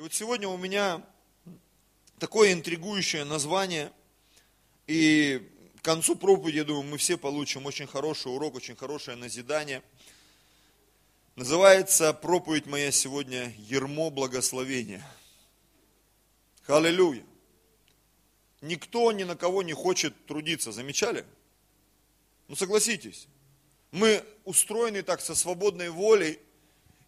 И вот сегодня у меня такое интригующее название, и к концу проповеди, я думаю, мы все получим очень хороший урок, очень хорошее назидание. Называется проповедь моя сегодня «Ермо благословения». Аллилуйя. Никто ни на кого не хочет трудиться, замечали? Ну согласитесь, мы устроены так со свободной волей,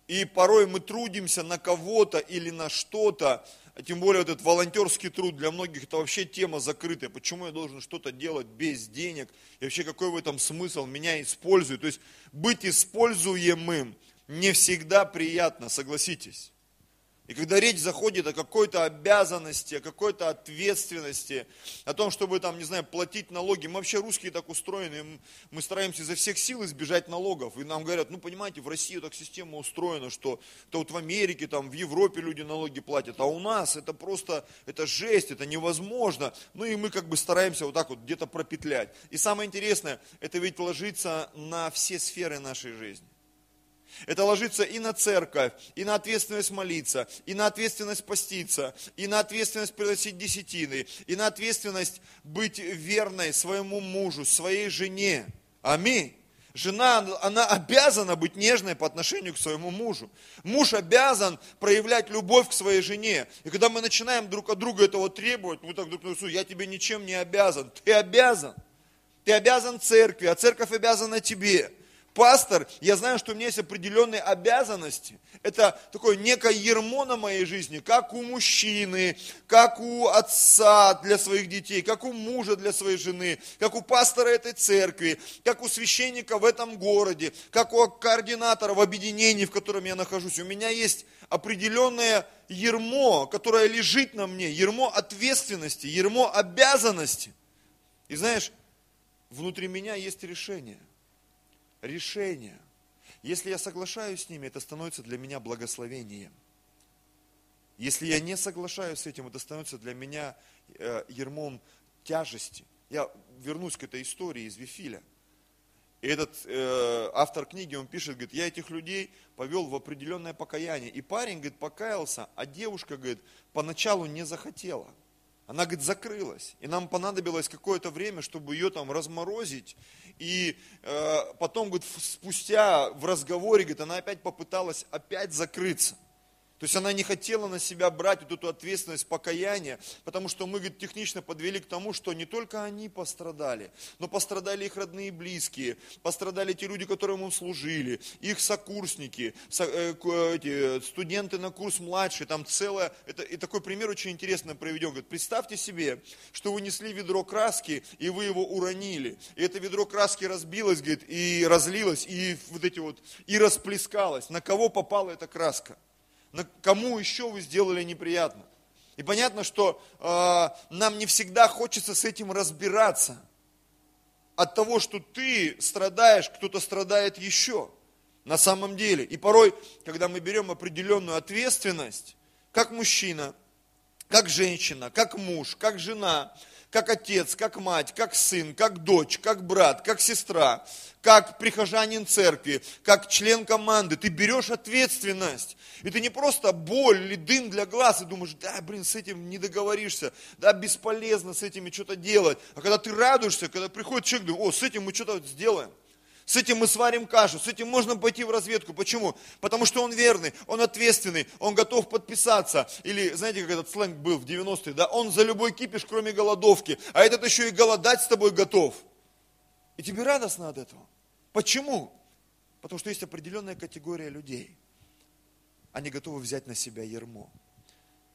и порой мы трудимся на кого-то или на что-то, тем более вот этот волонтерский труд для многих это вообще тема закрытая. Почему я должен что-то делать без денег? И вообще какой в этом смысл? Меня используют. То есть быть используемым не всегда приятно, согласитесь. И когда речь заходит о какой-то обязанности, о какой-то ответственности, о том, чтобы там, не знаю, платить налоги, мы вообще русские так устроены, мы стараемся изо всех сил избежать налогов. И нам говорят, ну понимаете, в России так система устроена, что то вот в Америке, там, в Европе люди налоги платят, а у нас это просто, это жесть, это невозможно. Ну и мы как бы стараемся вот так вот где-то пропетлять. И самое интересное, это ведь ложится на все сферы нашей жизни. Это ложится и на церковь, и на ответственность молиться, и на ответственность поститься, и на ответственность приносить десятины, и на ответственность быть верной своему мужу, своей жене. Аминь. Жена, она обязана быть нежной по отношению к своему мужу. Муж обязан проявлять любовь к своей жене. И когда мы начинаем друг от друга этого требовать, мы так друг другу, я тебе ничем не обязан. Ты обязан. Ты обязан церкви, а церковь обязана тебе пастор, я знаю, что у меня есть определенные обязанности. Это такое некое ермо на моей жизни, как у мужчины, как у отца для своих детей, как у мужа для своей жены, как у пастора этой церкви, как у священника в этом городе, как у координатора в объединении, в котором я нахожусь. У меня есть определенное ермо, которое лежит на мне, ермо ответственности, ермо обязанности. И знаешь, внутри меня есть решение – решения. Если я соглашаюсь с ними, это становится для меня благословением. Если я не соглашаюсь с этим, это становится для меня э, ермом тяжести. Я вернусь к этой истории из Вифиля. И этот э, автор книги, он пишет, говорит, я этих людей повел в определенное покаяние. И парень, говорит, покаялся, а девушка, говорит, поначалу не захотела. Она, говорит, закрылась. И нам понадобилось какое-то время, чтобы ее там разморозить. И э, потом, говорит, спустя в разговоре, говорит, она опять попыталась опять закрыться. То есть она не хотела на себя брать вот эту ответственность покаяния, потому что мы, говорит, технично подвели к тому, что не только они пострадали, но пострадали их родные и близкие, пострадали те люди, которым им служили, их сокурсники, со, э, студенты на курс младший, там целое, это, и такой пример очень интересно проведем. Говорит, представьте себе, что вы несли ведро краски, и вы его уронили, и это ведро краски разбилось, говорит, и разлилось, и вот эти вот, и расплескалось. На кого попала эта краска? На кому еще вы сделали неприятно. И понятно, что э, нам не всегда хочется с этим разбираться. От того, что ты страдаешь, кто-то страдает еще. На самом деле. И порой, когда мы берем определенную ответственность, как мужчина, как женщина, как муж, как жена, как отец, как мать, как сын, как дочь, как брат, как сестра, как прихожанин церкви, как член команды. Ты берешь ответственность. И ты не просто боль или дым для глаз, и думаешь, да, блин, с этим не договоришься, да, бесполезно с этими что-то делать. А когда ты радуешься, когда приходит человек, думаешь, о, с этим мы что-то сделаем. С этим мы сварим кашу, с этим можно пойти в разведку. Почему? Потому что он верный, он ответственный, он готов подписаться. Или, знаете, как этот сленг был в 90-е, да, он за любой кипиш, кроме голодовки. А этот еще и голодать с тобой готов. И тебе радостно от этого. Почему? Потому что есть определенная категория людей. Они готовы взять на себя ермо.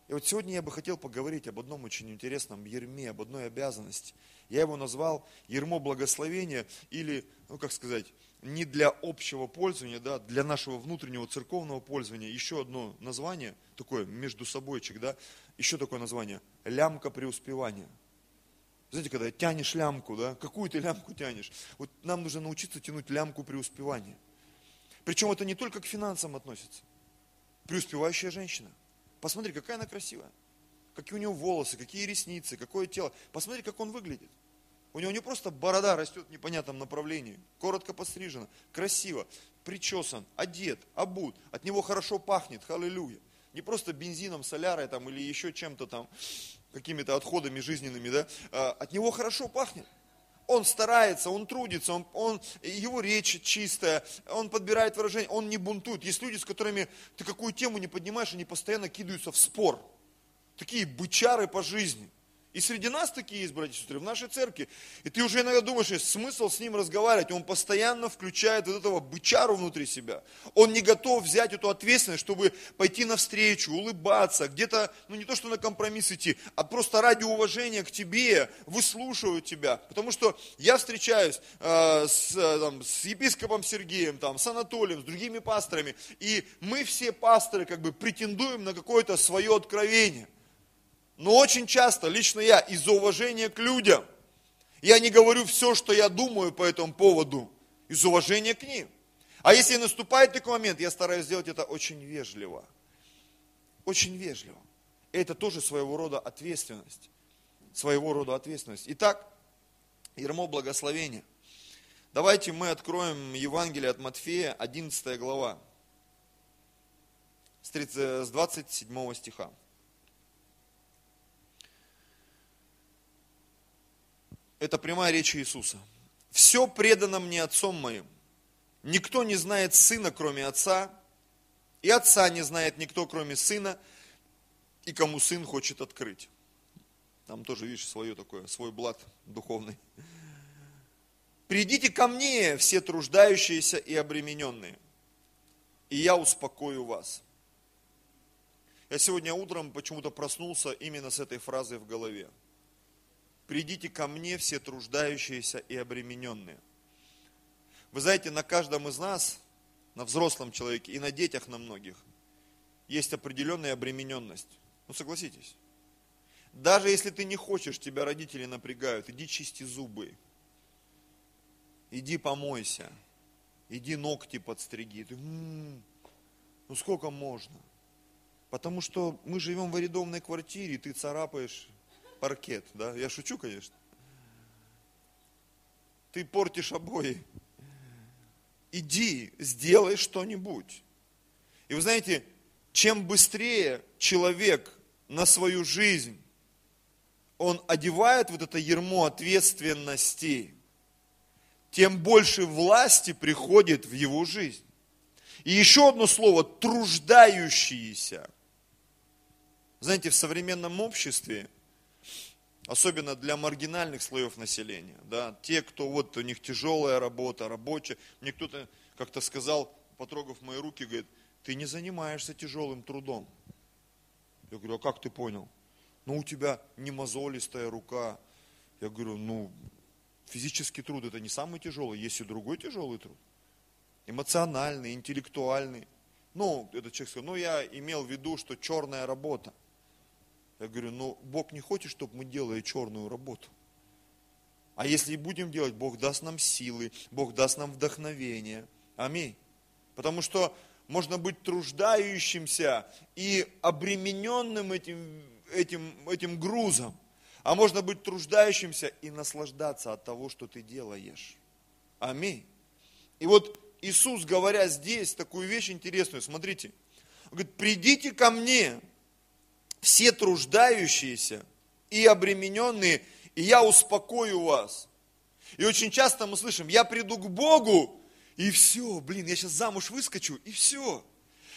И вот сегодня я бы хотел поговорить об одном очень интересном ерме, об одной обязанности. Я его назвал ермо благословения или, ну как сказать, не для общего пользования, да, для нашего внутреннего церковного пользования. Еще одно название, такое между собойчик, да, еще такое название, лямка преуспевания. Знаете, когда тянешь лямку, да, какую ты лямку тянешь? Вот нам нужно научиться тянуть лямку преуспевания. Причем это не только к финансам относится. Преуспевающая женщина – Посмотри, какая она красивая. Какие у него волосы, какие ресницы, какое тело. Посмотри, как он выглядит. У него не просто борода растет в непонятном направлении, коротко пострижена, красиво, причесан, одет, обут, от него хорошо пахнет, аллилуйя. не просто бензином, солярой там, или еще чем-то там, какими-то отходами жизненными, да, а, от него хорошо пахнет. Он старается, он трудится, он, он, его речь чистая, он подбирает выражение, он не бунтует. Есть люди, с которыми ты какую тему не поднимаешь, они постоянно кидаются в спор. Такие бычары по жизни. И среди нас такие есть, братья и сестры, в нашей церкви. И ты уже иногда думаешь, есть смысл с ним разговаривать. Он постоянно включает вот этого бычару внутри себя. Он не готов взять эту ответственность, чтобы пойти навстречу, улыбаться, где-то, ну не то, что на компромисс идти, а просто ради уважения к тебе, выслушивают тебя. Потому что я встречаюсь э, с, там, с епископом Сергеем, там, с Анатолием, с другими пасторами, и мы все пасторы как бы претендуем на какое-то свое откровение. Но очень часто, лично я, из-за уважения к людям, я не говорю все, что я думаю по этому поводу, из уважения к ним. А если наступает такой момент, я стараюсь сделать это очень вежливо. Очень вежливо. Это тоже своего рода ответственность. Своего рода ответственность. Итак, Ермо благословения. Давайте мы откроем Евангелие от Матфея, 11 глава, с 27 стиха. Это прямая речь Иисуса. Все предано мне Отцом моим. Никто не знает Сына, кроме Отца, и Отца не знает никто, кроме Сына, и кому Сын хочет открыть. Там тоже, видишь, свое такое, свой блат духовный. Придите ко мне, все труждающиеся и обремененные, и я успокою вас. Я сегодня утром почему-то проснулся именно с этой фразой в голове придите ко мне все труждающиеся и обремененные. Вы знаете, на каждом из нас, на взрослом человеке и на детях на многих, есть определенная обремененность. Ну согласитесь. Даже если ты не хочешь, тебя родители напрягают, иди чисти зубы, иди помойся, иди ногти подстриги. Ты, м-м, ну сколько можно? Потому что мы живем в арендованной квартире, ты царапаешь паркет, да? Я шучу, конечно. Ты портишь обои. Иди, сделай что-нибудь. И вы знаете, чем быстрее человек на свою жизнь, он одевает вот это ермо ответственности, тем больше власти приходит в его жизнь. И еще одно слово, труждающиеся. Знаете, в современном обществе особенно для маргинальных слоев населения, да, те, кто вот у них тяжелая работа, рабочая. Мне кто-то как-то сказал, потрогав мои руки, говорит, ты не занимаешься тяжелым трудом. Я говорю, а как ты понял? Ну, у тебя не мозолистая рука. Я говорю, ну, физический труд это не самый тяжелый, есть и другой тяжелый труд. Эмоциональный, интеллектуальный. Ну, этот человек сказал, ну, я имел в виду, что черная работа – я говорю, ну Бог не хочет, чтобы мы делали черную работу. А если и будем делать, Бог даст нам силы, Бог даст нам вдохновение. Аминь. Потому что можно быть труждающимся и обремененным этим, этим, этим грузом, а можно быть труждающимся и наслаждаться от того, что ты делаешь. Аминь. И вот Иисус, говоря здесь такую вещь интересную, смотрите, он говорит, придите ко мне, все труждающиеся и обремененные, и я успокою вас. И очень часто мы слышим, я приду к Богу, и все, блин, я сейчас замуж выскочу, и все.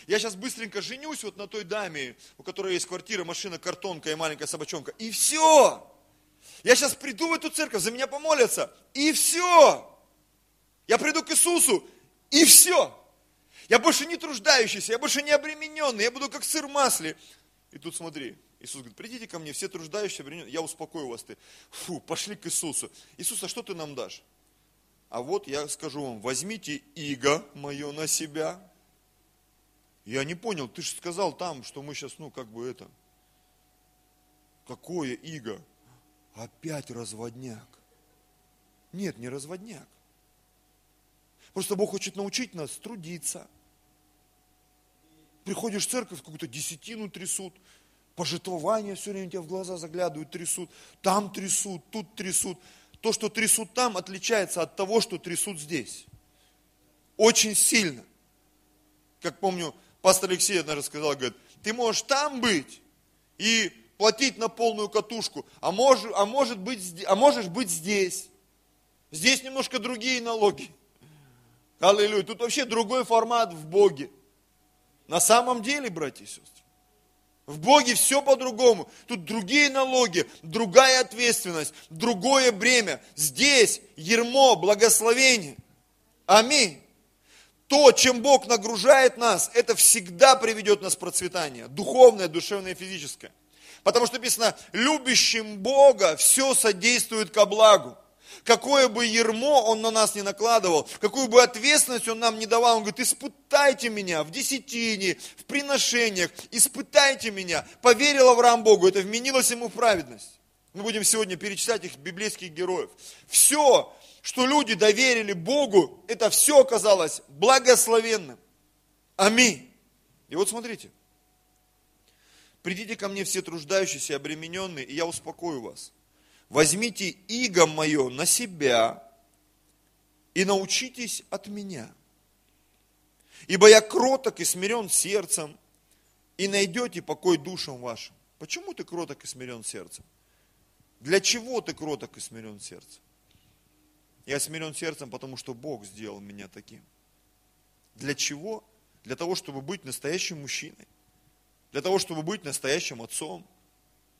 Я сейчас быстренько женюсь вот на той даме, у которой есть квартира, машина, картонка и маленькая собачонка, и все. Я сейчас приду в эту церковь, за меня помолятся, и все. Я приду к Иисусу, и все. Я больше не труждающийся, я больше не обремененный, я буду как сыр в масле. И тут смотри, Иисус говорит, придите ко мне, все труждающие, я успокою вас ты. Фу, пошли к Иисусу. Иисус, а что ты нам дашь? А вот я скажу вам, возьмите иго мое на себя. Я не понял, ты же сказал там, что мы сейчас, ну, как бы это. Какое иго? Опять разводняк. Нет, не разводняк. Просто Бог хочет научить нас трудиться – Приходишь в церковь, какую-то десятину трясут, пожитвования все время тебе в глаза заглядывают, трясут, там трясут, тут трясут. То, что трясут там, отличается от того, что трясут здесь. Очень сильно. Как помню, пастор Алексей однажды сказал, говорит, Ты можешь там быть и платить на полную катушку, а, мож, а, может быть, а можешь быть здесь. Здесь немножко другие налоги. Аллилуйя. Тут вообще другой формат в Боге. На самом деле, братья и сестры. В Боге все по-другому. Тут другие налоги, другая ответственность, другое бремя. Здесь ермо, благословение. Аминь. То, чем Бог нагружает нас, это всегда приведет нас к процветанию. Духовное, душевное, физическое. Потому что написано, любящим Бога все содействует ко благу. Какое бы ермо он на нас не накладывал, какую бы ответственность он нам не давал, он говорит, испытайте меня в десятине, в приношениях, испытайте меня. Поверил Авраам Богу, это вменилось ему в праведность. Мы будем сегодня перечислять их библейских героев. Все, что люди доверили Богу, это все оказалось благословенным. Аминь. И вот смотрите. Придите ко мне все труждающиеся и обремененные, и я успокою вас возьмите иго мое на себя и научитесь от меня. Ибо я кроток и смирен сердцем, и найдете покой душам вашим. Почему ты кроток и смирен сердцем? Для чего ты кроток и смирен сердцем? Я смирен сердцем, потому что Бог сделал меня таким. Для чего? Для того, чтобы быть настоящим мужчиной. Для того, чтобы быть настоящим отцом,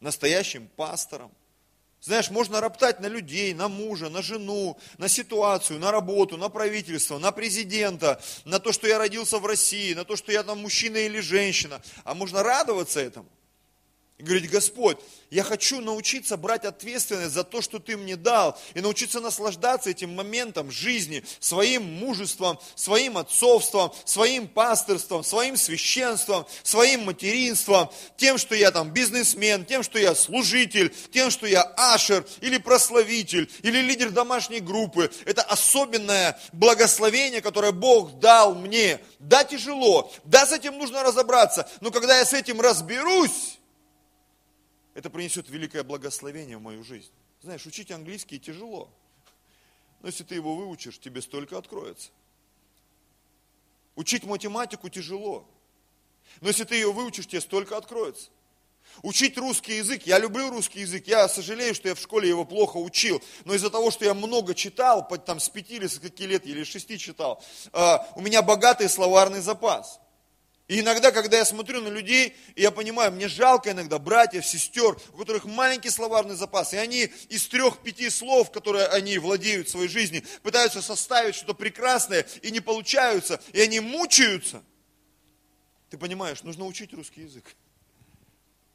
настоящим пастором, знаешь, можно роптать на людей, на мужа, на жену, на ситуацию, на работу, на правительство, на президента, на то, что я родился в России, на то, что я там мужчина или женщина. А можно радоваться этому. И говорить, Господь, я хочу научиться брать ответственность за то, что Ты мне дал, и научиться наслаждаться этим моментом жизни, своим мужеством, своим отцовством, своим пасторством, своим священством, своим материнством, тем, что я там бизнесмен, тем, что я служитель, тем, что я ашер или прославитель, или лидер домашней группы. Это особенное благословение, которое Бог дал мне. Да, тяжело, да, с этим нужно разобраться, но когда я с этим разберусь, это принесет великое благословение в мою жизнь. Знаешь, учить английский тяжело. Но если ты его выучишь, тебе столько откроется. Учить математику тяжело. Но если ты ее выучишь, тебе столько откроется. Учить русский язык, я люблю русский язык, я сожалею, что я в школе его плохо учил, но из-за того, что я много читал, там с пяти или с каких лет, или с шести читал, а, у меня богатый словарный запас. И иногда, когда я смотрю на людей, я понимаю, мне жалко иногда братьев, сестер, у которых маленький словарный запас, и они из трех-пяти слов, которые они владеют в своей жизни, пытаются составить что-то прекрасное, и не получаются, и они мучаются. Ты понимаешь, нужно учить русский язык.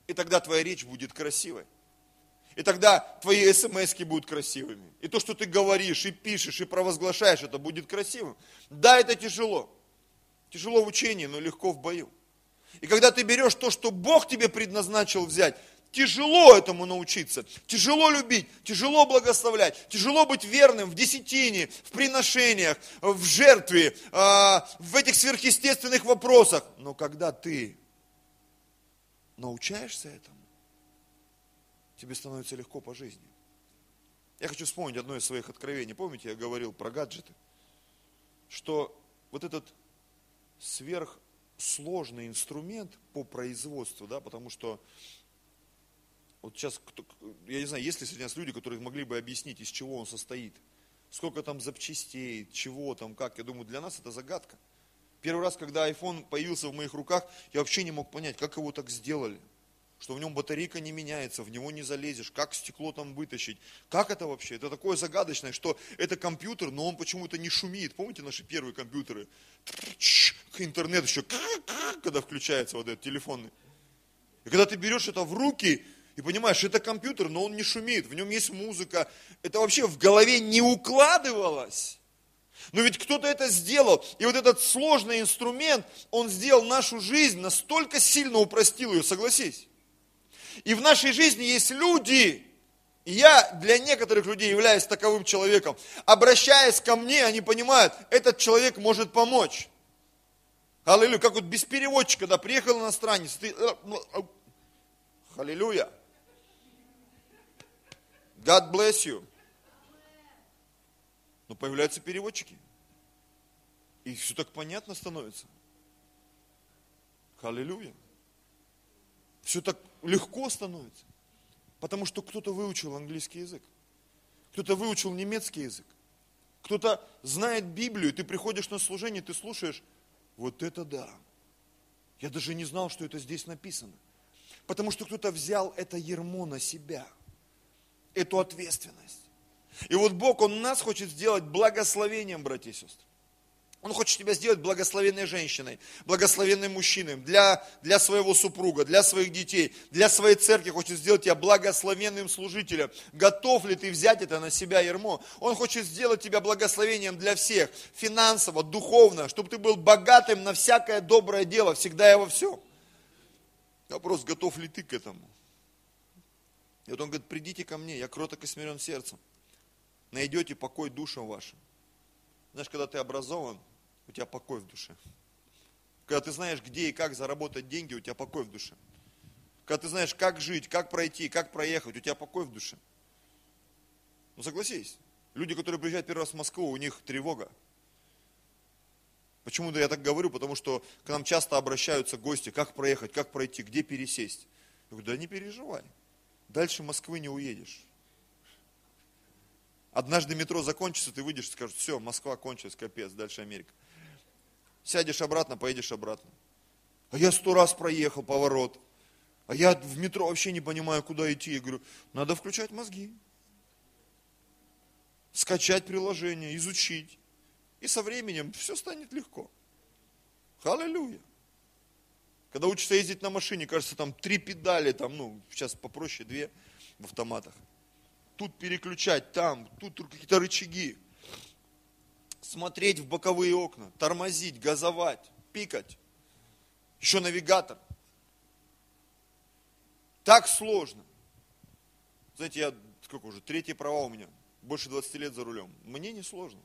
И тогда твоя речь будет красивой. И тогда твои смс будут красивыми. И то, что ты говоришь, и пишешь, и провозглашаешь, это будет красивым. Да, это тяжело. Тяжело в учении, но легко в бою. И когда ты берешь то, что Бог тебе предназначил взять, тяжело этому научиться, тяжело любить, тяжело благословлять, тяжело быть верным в десятине, в приношениях, в жертве, а, в этих сверхъестественных вопросах. Но когда ты научаешься этому, тебе становится легко по жизни. Я хочу вспомнить одно из своих откровений. Помните, я говорил про гаджеты? Что вот этот сверхсложный инструмент по производству, да, потому что вот сейчас, я не знаю, есть ли среди нас люди, которые могли бы объяснить, из чего он состоит, сколько там запчастей, чего там, как, я думаю, для нас это загадка. Первый раз, когда iPhone появился в моих руках, я вообще не мог понять, как его так сделали что в нем батарейка не меняется, в него не залезешь, как стекло там вытащить. Как это вообще? Это такое загадочное, что это компьютер, но он почему-то не шумит. Помните наши первые компьютеры? Интернет еще, когда включается вот этот телефонный. И когда ты берешь это в руки, и понимаешь, это компьютер, но он не шумит, в нем есть музыка. Это вообще в голове не укладывалось. Но ведь кто-то это сделал. И вот этот сложный инструмент, он сделал нашу жизнь, настолько сильно упростил ее, согласись. И в нашей жизни есть люди, и я для некоторых людей являюсь таковым человеком. Обращаясь ко мне, они понимают, этот человек может помочь. Аллилуйя. Как вот без переводчика, когда приехал иностранец, ты... Э, ну, э, аллилуйя. God bless you. Но появляются переводчики. И все так понятно становится. Аллилуйя. все так легко становится. Потому что кто-то выучил английский язык, кто-то выучил немецкий язык, кто-то знает Библию, ты приходишь на служение, ты слушаешь, вот это да. Я даже не знал, что это здесь написано. Потому что кто-то взял это ермо на себя, эту ответственность. И вот Бог, Он нас хочет сделать благословением, братья и сестры. Он хочет тебя сделать благословенной женщиной, благословенным мужчиной, для, для своего супруга, для своих детей, для своей церкви. Хочет сделать тебя благословенным служителем. Готов ли ты взять это на себя, Ермо? Он хочет сделать тебя благословением для всех, финансово, духовно, чтобы ты был богатым на всякое доброе дело, всегда и во всем. Вопрос, готов ли ты к этому? И вот он говорит, придите ко мне, я кроток и смирен сердцем. Найдете покой душам вашим. Знаешь, когда ты образован, у тебя покой в душе. Когда ты знаешь, где и как заработать деньги, у тебя покой в душе. Когда ты знаешь, как жить, как пройти, как проехать, у тебя покой в душе. Ну согласись, люди, которые приезжают первый раз в Москву, у них тревога. Почему я так говорю? Потому что к нам часто обращаются гости, как проехать, как пройти, где пересесть. Я говорю, да не переживай, дальше Москвы не уедешь. Однажды метро закончится, ты выйдешь и скажешь, все, Москва кончилась, капец, дальше Америка. Сядешь обратно, поедешь обратно. А я сто раз проехал поворот. А я в метро вообще не понимаю, куда идти. Я говорю, надо включать мозги. Скачать приложение, изучить. И со временем все станет легко. Аллилуйя. Когда учишься ездить на машине, кажется, там три педали, там, ну, сейчас попроще, две в автоматах тут переключать, там, тут какие-то рычаги. Смотреть в боковые окна, тормозить, газовать, пикать. Еще навигатор. Так сложно. Знаете, я, сколько уже, третьи права у меня, больше 20 лет за рулем. Мне не сложно.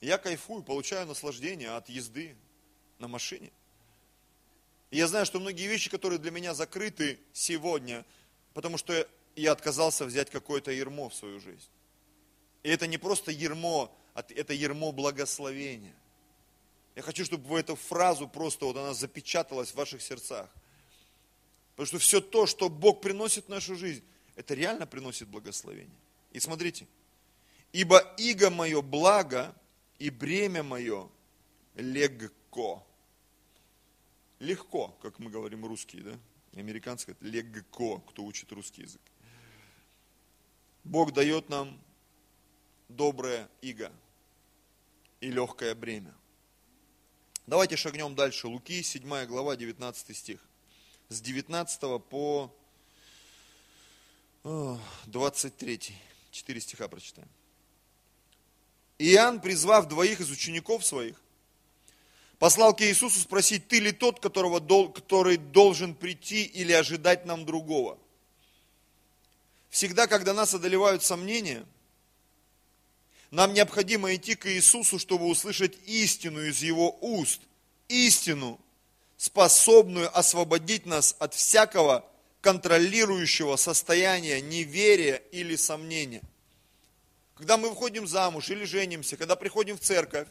Я кайфую, получаю наслаждение от езды на машине. Я знаю, что многие вещи, которые для меня закрыты сегодня, потому что я отказался взять какое-то ермо в свою жизнь. И это не просто ермо, а это ермо благословения. Я хочу, чтобы в эту фразу просто вот она запечаталась в ваших сердцах. Потому что все то, что Бог приносит в нашу жизнь, это реально приносит благословение. И смотрите, ибо иго мое благо и бремя мое легко. Легко, как мы говорим русские, да? Американцы говорят легко, кто учит русский язык. Бог дает нам доброе иго и легкое бремя. Давайте шагнем дальше. Луки, 7 глава, 19 стих. С 19 по 23. Четыре стиха прочитаем. Иоанн, призвав двоих из учеников своих, послал к Иисусу спросить, ты ли тот, которого, который должен прийти или ожидать нам другого? Всегда, когда нас одолевают сомнения, нам необходимо идти к Иисусу, чтобы услышать истину из Его уст. Истину, способную освободить нас от всякого контролирующего состояния неверия или сомнения. Когда мы выходим замуж или женимся, когда приходим в церковь,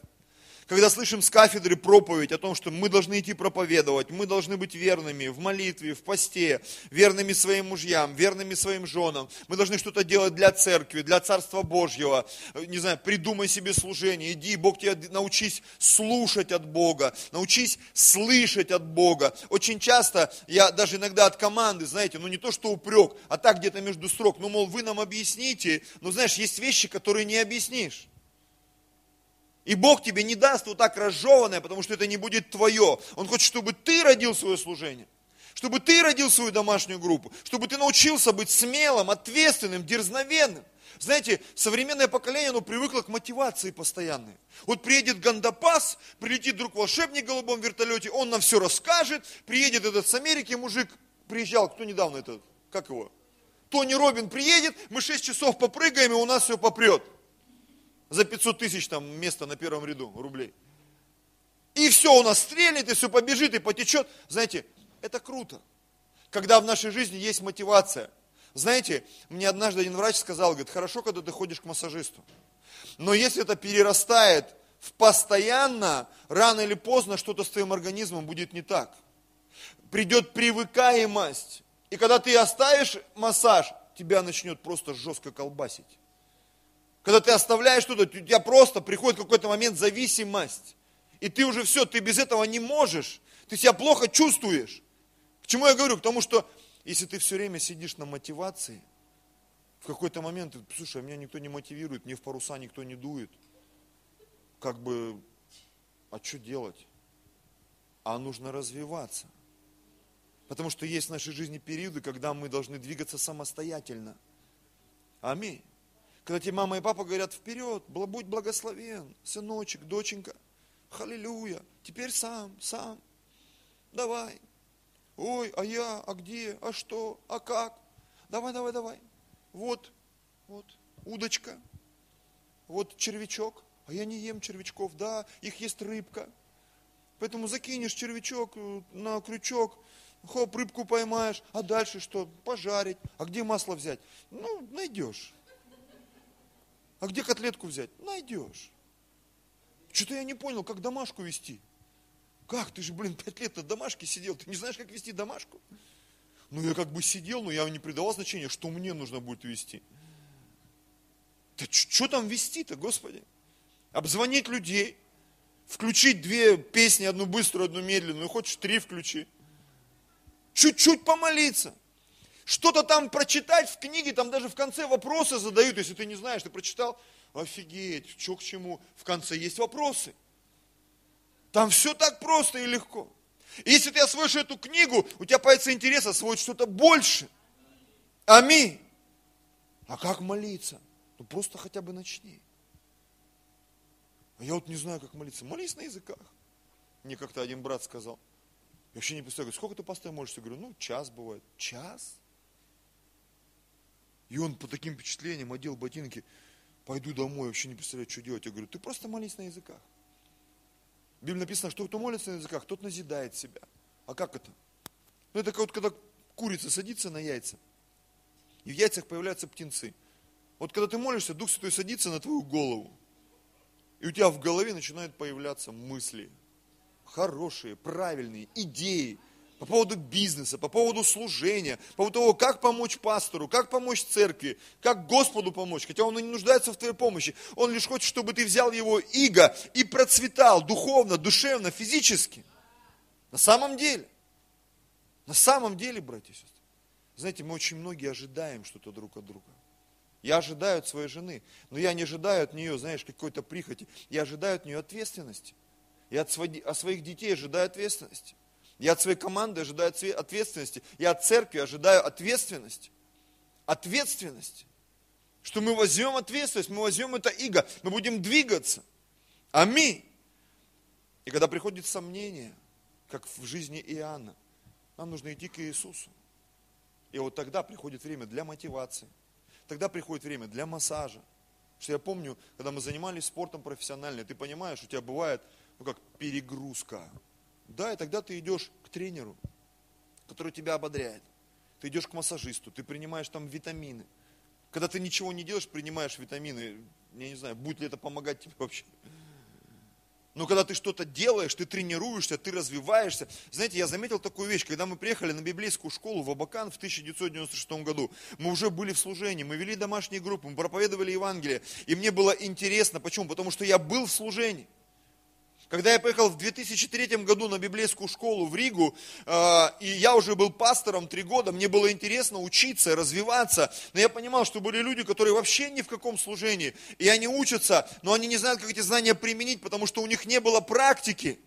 когда слышим с кафедры проповедь о том, что мы должны идти проповедовать, мы должны быть верными в молитве, в посте, верными своим мужьям, верными своим женам, мы должны что-то делать для церкви, для Царства Божьего, не знаю, придумай себе служение, иди, Бог тебя научись слушать от Бога, научись слышать от Бога. Очень часто я даже иногда от команды, знаете, ну не то что упрек, а так где-то между строк, ну мол, вы нам объясните, но знаешь, есть вещи, которые не объяснишь. И Бог тебе не даст вот так разжеванное, потому что это не будет твое. Он хочет, чтобы ты родил свое служение. Чтобы ты родил свою домашнюю группу. Чтобы ты научился быть смелым, ответственным, дерзновенным. Знаете, современное поколение, оно привыкло к мотивации постоянной. Вот приедет Гандапас, прилетит друг волшебник в голубом вертолете, он нам все расскажет. Приедет этот с Америки мужик, приезжал, кто недавно этот, как его? Тони Робин приедет, мы 6 часов попрыгаем, и у нас все попрет за 500 тысяч там место на первом ряду рублей. И все у нас стрельнет, и все побежит, и потечет. Знаете, это круто. Когда в нашей жизни есть мотивация. Знаете, мне однажды один врач сказал, говорит, хорошо, когда ты ходишь к массажисту. Но если это перерастает в постоянно, рано или поздно что-то с твоим организмом будет не так. Придет привыкаемость. И когда ты оставишь массаж, тебя начнет просто жестко колбасить. Когда ты оставляешь что-то, у тебя просто приходит какой-то момент зависимость. И ты уже все, ты без этого не можешь. Ты себя плохо чувствуешь. К чему я говорю? К тому, что если ты все время сидишь на мотивации, в какой-то момент, слушай, а меня никто не мотивирует, мне в паруса никто не дует. Как бы, а что делать? А нужно развиваться. Потому что есть в нашей жизни периоды, когда мы должны двигаться самостоятельно. Аминь. Когда тебе мама и папа говорят, вперед, будь благословен, сыночек, доченька, халилюя, теперь сам, сам, давай. Ой, а я, а где, а что, а как? Давай, давай, давай. Вот, вот, удочка, вот червячок, а я не ем червячков, да, их есть рыбка. Поэтому закинешь червячок э, на крючок, хоп, рыбку поймаешь, а дальше что? Пожарить. А где масло взять? Ну, найдешь. А где котлетку взять? Найдешь. Что-то я не понял, как домашку вести. Как? Ты же, блин, пять лет на домашке сидел. Ты не знаешь, как вести домашку? Ну, я как бы сидел, но я не придавал значения, что мне нужно будет вести. Да что там вести-то, Господи? Обзвонить людей, включить две песни, одну быструю, одну медленную, хочешь три включи. Чуть-чуть помолиться что-то там прочитать в книге, там даже в конце вопросы задают, если ты не знаешь, ты прочитал, офигеть, что к чему, в конце есть вопросы. Там все так просто и легко. И если ты освоишь эту книгу, у тебя появится интерес освоить что-то больше. Аминь. А как молиться? Ну просто хотя бы начни. А я вот не знаю, как молиться. Молись на языках. Мне как-то один брат сказал. Я вообще не представляю, сколько ты постоянно молишься? Я говорю, ну час бывает. Час? И он по таким впечатлениям одел ботинки, пойду домой, вообще не представляю, что делать. Я говорю, ты просто молись на языках. В Библии написано, что кто молится на языках, тот назидает себя. А как это? Ну это как вот когда курица садится на яйца, и в яйцах появляются птенцы. Вот когда ты молишься, Дух Святой садится на твою голову, и у тебя в голове начинают появляться мысли. Хорошие, правильные, идеи, по поводу бизнеса, по поводу служения, по поводу того, как помочь пастору, как помочь церкви, как Господу помочь, хотя он и не нуждается в твоей помощи. Он лишь хочет, чтобы ты взял его иго и процветал духовно, душевно, физически. На самом деле. На самом деле, братья и сестры. Знаете, мы очень многие ожидаем что-то друг от друга. Я ожидаю от своей жены, но я не ожидаю от нее, знаешь, какой-то прихоти. Я ожидаю от нее ответственности. Я от своих детей ожидаю ответственности. Я от своей команды ожидаю ответственности. Я от церкви ожидаю ответственности. Ответственности. Что мы возьмем ответственность, мы возьмем это иго, мы будем двигаться. Аминь. И когда приходит сомнение, как в жизни Иоанна, нам нужно идти к Иисусу. И вот тогда приходит время для мотивации. Тогда приходит время для массажа. Что я помню, когда мы занимались спортом профессионально, ты понимаешь, у тебя бывает, ну как перегрузка. Да, и тогда ты идешь к тренеру, который тебя ободряет. Ты идешь к массажисту, ты принимаешь там витамины. Когда ты ничего не делаешь, принимаешь витамины, я не знаю, будет ли это помогать тебе вообще. Но когда ты что-то делаешь, ты тренируешься, ты развиваешься. Знаете, я заметил такую вещь, когда мы приехали на библейскую школу в Абакан в 1996 году, мы уже были в служении, мы вели домашние группы, мы проповедовали Евангелие. И мне было интересно, почему? Потому что я был в служении. Когда я поехал в 2003 году на библейскую школу в Ригу, э, и я уже был пастором три года, мне было интересно учиться, развиваться, но я понимал, что были люди, которые вообще ни в каком служении, и они учатся, но они не знают, как эти знания применить, потому что у них не было практики.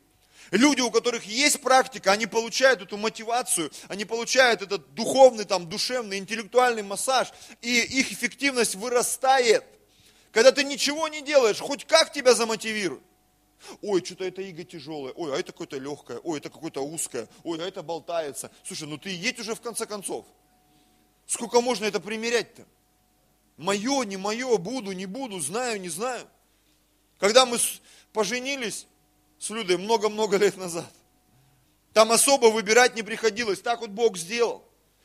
Люди, у которых есть практика, они получают эту мотивацию, они получают этот духовный, там, душевный, интеллектуальный массаж, и их эффективность вырастает. Когда ты ничего не делаешь, хоть как тебя замотивируют. Ой, что-то это иго тяжелое, ой, а это какое-то легкое, ой, это какое-то узкое, ой, а это болтается. Слушай, ну ты едь уже в конце концов. Сколько можно это примерять-то? Мое, не мое, буду, не буду, знаю, не знаю. Когда мы поженились с Людой много-много лет назад, там особо выбирать не приходилось, так вот Бог сделал.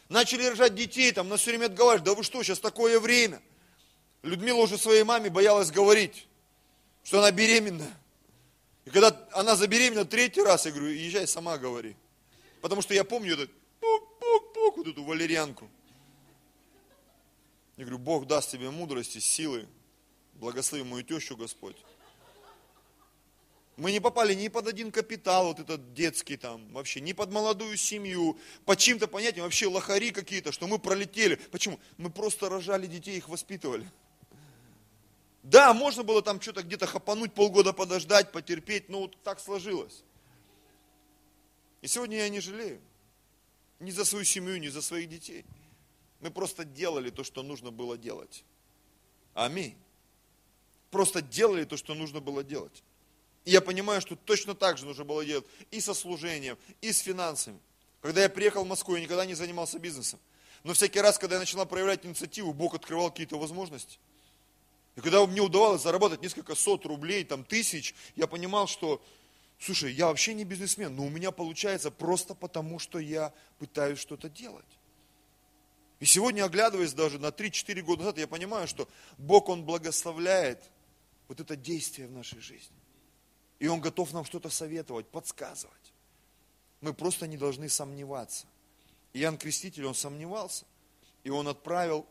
Начали рожать детей, там нас все время отговаривают, да вы что, сейчас такое время. Людмила уже своей маме боялась говорить, что она беременная. И когда она забеременела третий раз, я говорю, езжай сама говори. Потому что я помню этот пук-пук-пук, вот эту валерьянку. Я говорю, Бог даст тебе мудрости, силы, благослови мою тещу Господь. Мы не попали ни под один капитал, вот этот детский там, вообще, ни под молодую семью, по чьим-то понятиям, вообще лохари какие-то, что мы пролетели. Почему? Мы просто рожали детей, их воспитывали. Да, можно было там что-то где-то хапануть, полгода подождать, потерпеть, но вот так сложилось. И сегодня я не жалею. Ни за свою семью, ни за своих детей. Мы просто делали то, что нужно было делать. Аминь. Просто делали то, что нужно было делать. И я понимаю, что точно так же нужно было делать и со служением, и с финансами. Когда я приехал в Москву, я никогда не занимался бизнесом. Но всякий раз, когда я начинал проявлять инициативу, Бог открывал какие-то возможности. И когда мне удавалось заработать несколько сот рублей, там тысяч, я понимал, что, слушай, я вообще не бизнесмен, но у меня получается просто потому, что я пытаюсь что-то делать. И сегодня, оглядываясь даже на 3-4 года назад, я понимаю, что Бог, Он благословляет вот это действие в нашей жизни. И Он готов нам что-то советовать, подсказывать. Мы просто не должны сомневаться. Иоанн Креститель, он сомневался, и он отправил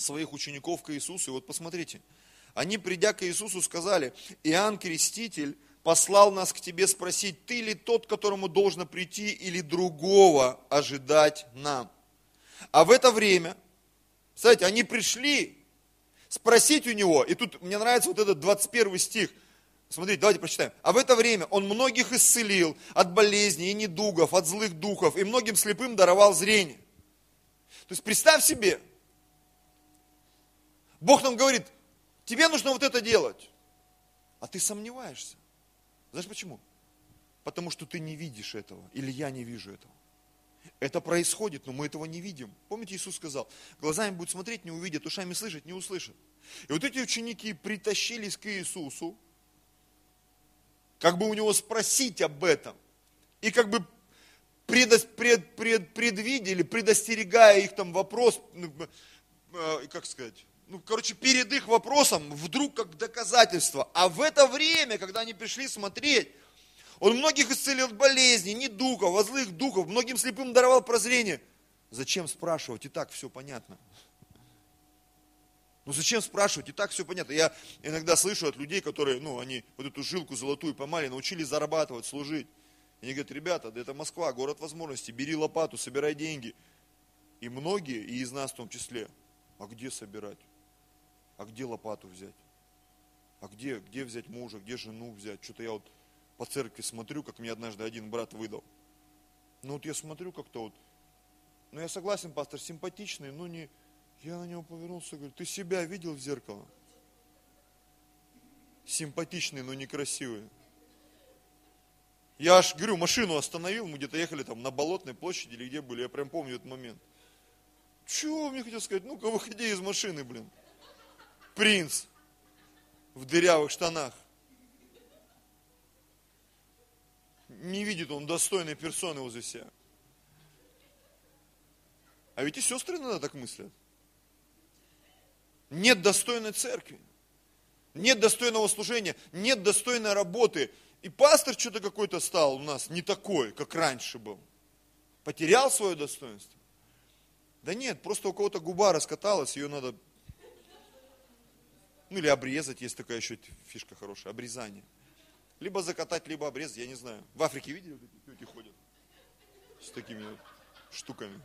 своих учеников к Иисусу. И вот посмотрите, они, придя к Иисусу, сказали, Иоанн Креститель послал нас к тебе спросить, ты ли тот, которому должно прийти, или другого ожидать нам. А в это время, кстати, они пришли спросить у него, и тут мне нравится вот этот 21 стих, Смотрите, давайте прочитаем. А в это время он многих исцелил от болезней и недугов, от злых духов, и многим слепым даровал зрение. То есть представь себе, Бог нам говорит, тебе нужно вот это делать, а ты сомневаешься. Знаешь почему? Потому что ты не видишь этого, или я не вижу этого. Это происходит, но мы этого не видим. Помните, Иисус сказал, глазами будут смотреть, не увидят, ушами слышать, не услышат. И вот эти ученики притащились к Иисусу, как бы у него спросить об этом. И как бы пред, пред, пред, предвидели, предостерегая их там вопрос, ну, э, как сказать, ну, короче, перед их вопросом вдруг как доказательство. А в это время, когда они пришли смотреть, он многих исцелил от болезней, недугов, от злых духов, многим слепым даровал прозрение. Зачем спрашивать? И так все понятно. Ну зачем спрашивать? И так все понятно. Я иногда слышу от людей, которые, ну, они вот эту жилку золотую поймали, научились зарабатывать, служить. И они говорят, ребята, да это Москва, город возможностей, бери лопату, собирай деньги. И многие, и из нас в том числе, а где собирать? А где лопату взять? А где, где взять мужа, где жену взять? Что-то я вот по церкви смотрю, как мне однажды один брат выдал. Ну вот я смотрю как-то вот, ну я согласен, пастор, симпатичный, но не, я на него повернулся и говорю, ты себя видел в зеркало? Симпатичный, но некрасивый. Я аж, говорю, машину остановил, мы где-то ехали там на Болотной площади или где были, я прям помню этот момент. Чего мне хотел сказать? Ну-ка, выходи из машины, блин. Принц в дырявых штанах. Не видит он достойной персоны возле себя. А ведь и сестры иногда так мыслят. Нет достойной церкви. Нет достойного служения, нет достойной работы. И пастор что-то какой-то стал у нас не такой, как раньше был. Потерял свое достоинство. Да нет, просто у кого-то губа раскаталась, ее надо, ну или обрезать, есть такая еще фишка хорошая, обрезание. Либо закатать, либо обрезать, я не знаю. В Африке видели, вот эти ходят с такими вот штуками.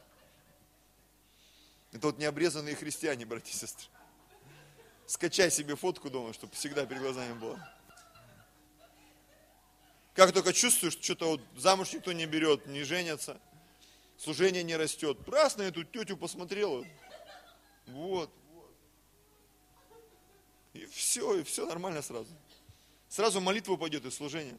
Это вот необрезанные христиане, братья и сестры. Скачай себе фотку дома, чтобы всегда перед глазами было. Как только чувствуешь, что что-то вот замуж никто не берет, не женятся, служение не растет. Раз на эту тетю посмотрел, вот, вот. И все, и все нормально сразу. Сразу молитва упадет из служения.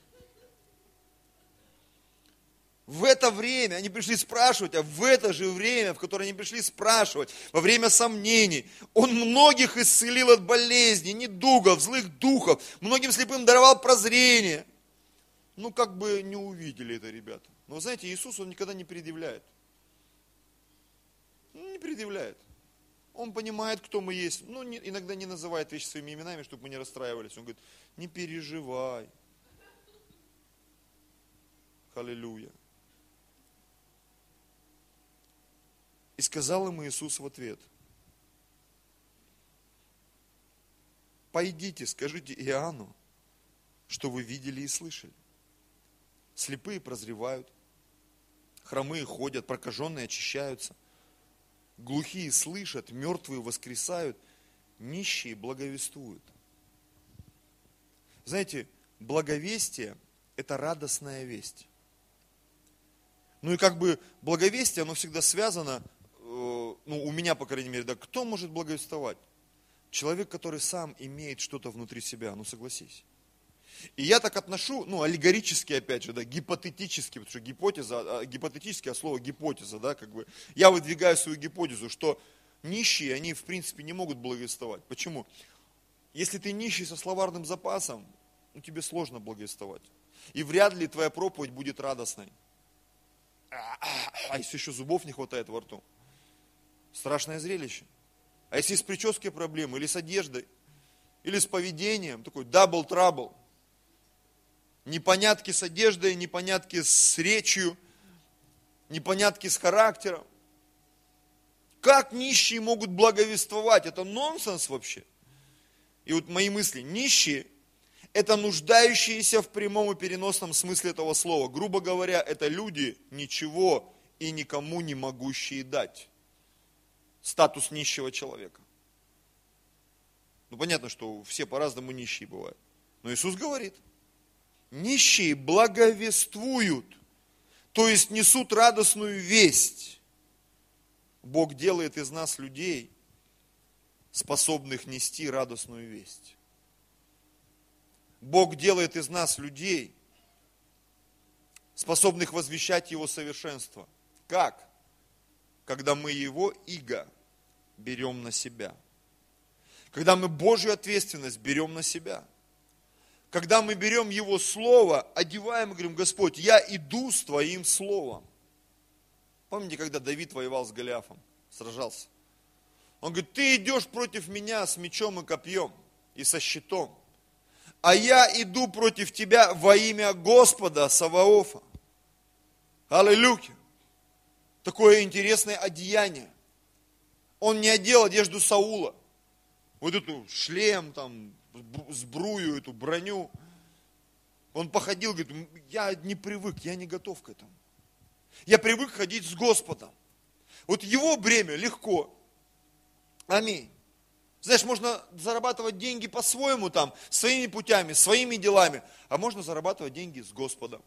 В это время они пришли спрашивать, а в это же время, в которое они пришли спрашивать, во время сомнений, он многих исцелил от болезней, недугов, злых духов, многим слепым даровал прозрение. Ну, как бы не увидели это ребята. Но знаете, Иисус, он никогда не предъявляет. Не предъявляет. Он понимает, кто мы есть. Ну, не, иногда не называет вещи своими именами, чтобы мы не расстраивались. Он говорит, не переживай. Аллилуйя. И сказал им Иисус в ответ, пойдите, скажите Иоанну, что вы видели и слышали. Слепые прозревают, хромые ходят, прокаженные очищаются, глухие слышат, мертвые воскресают, нищие благовествуют. Знаете, благовестие – это радостная весть. Ну и как бы благовестие, оно всегда связано, э, ну у меня, по крайней мере, да, кто может благовествовать? Человек, который сам имеет что-то внутри себя, ну согласись. И я так отношу, ну, аллегорически, опять же, да, гипотетически, потому что гипотеза, а, гипотетически, а слово гипотеза, да, как бы, я выдвигаю свою гипотезу, что нищие, они, в принципе, не могут благовествовать. Почему? Если ты нищий со словарным запасом, ну, тебе сложно благовествовать. И вряд ли твоя проповедь будет радостной. А если еще зубов не хватает во рту? Страшное зрелище. А если с прической проблемы, или с одеждой, или с поведением, такой double trouble – непонятки с одеждой, непонятки с речью, непонятки с характером. Как нищие могут благовествовать? Это нонсенс вообще. И вот мои мысли. Нищие – это нуждающиеся в прямом и переносном смысле этого слова. Грубо говоря, это люди, ничего и никому не могущие дать. Статус нищего человека. Ну, понятно, что все по-разному нищие бывают. Но Иисус говорит – нищие благовествуют, то есть несут радостную весть. Бог делает из нас людей, способных нести радостную весть. Бог делает из нас людей, способных возвещать Его совершенство. Как? Когда мы Его иго берем на себя. Когда мы Божью ответственность берем на себя – когда мы берем Его Слово, одеваем и говорим, Господь, я иду с Твоим Словом. Помните, когда Давид воевал с Голиафом, сражался? Он говорит, ты идешь против меня с мечом и копьем и со щитом, а я иду против тебя во имя Господа Саваофа. Аллилуйя. Такое интересное одеяние. Он не одел одежду Саула. Вот эту шлем, там, сбрую, эту броню. Он походил, говорит, я не привык, я не готов к этому. Я привык ходить с Господом. Вот его бремя легко. Аминь. Знаешь, можно зарабатывать деньги по-своему там, своими путями, своими делами, а можно зарабатывать деньги с Господом.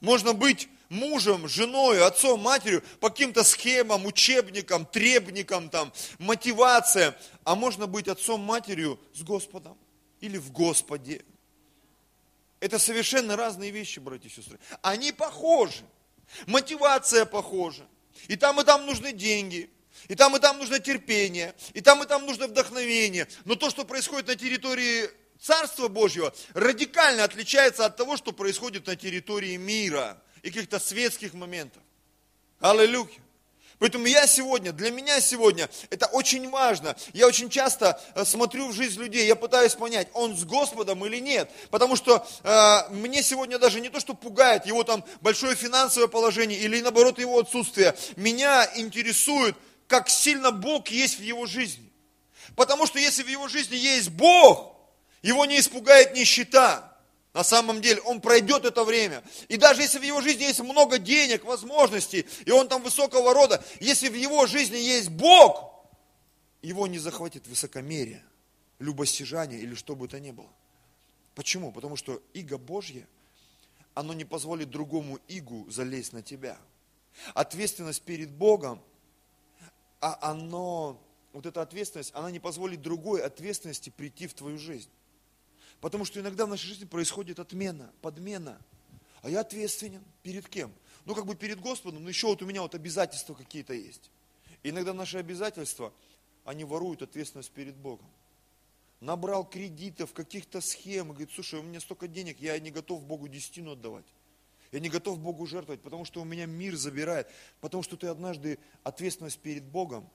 Можно быть мужем, женой, отцом, матерью по каким-то схемам, учебникам, требникам, там, мотивациям. А можно быть отцом, матерью с Господом или в Господе. Это совершенно разные вещи, братья и сестры. Они похожи. Мотивация похожа. И там, и там нужны деньги. И там, и там нужно терпение. И там, и там нужно вдохновение. Но то, что происходит на территории Царство Божьего радикально отличается от того, что происходит на территории мира и каких-то светских моментов. Аллилуйя. Поэтому я сегодня, для меня сегодня, это очень важно. Я очень часто э, смотрю в жизнь людей, я пытаюсь понять, он с Господом или нет. Потому что э, мне сегодня даже не то, что пугает его там большое финансовое положение или наоборот его отсутствие. Меня интересует, как сильно Бог есть в его жизни. Потому что если в его жизни есть Бог, его не испугает нищета. На самом деле, он пройдет это время. И даже если в его жизни есть много денег, возможностей, и он там высокого рода, если в его жизни есть Бог, его не захватит высокомерие, любостяжание или что бы то ни было. Почему? Потому что иго Божье, оно не позволит другому игу залезть на тебя. Ответственность перед Богом, а оно, вот эта ответственность, она не позволит другой ответственности прийти в твою жизнь. Потому что иногда в нашей жизни происходит отмена, подмена. А я ответственен. Перед кем? Ну, как бы перед Господом, но еще вот у меня вот обязательства какие-то есть. И иногда наши обязательства, они воруют ответственность перед Богом. Набрал кредитов, каких-то схем, и говорит, слушай, у меня столько денег, я не готов Богу десятину отдавать. Я не готов Богу жертвовать, потому что у меня мир забирает. Потому что ты однажды ответственность перед Богом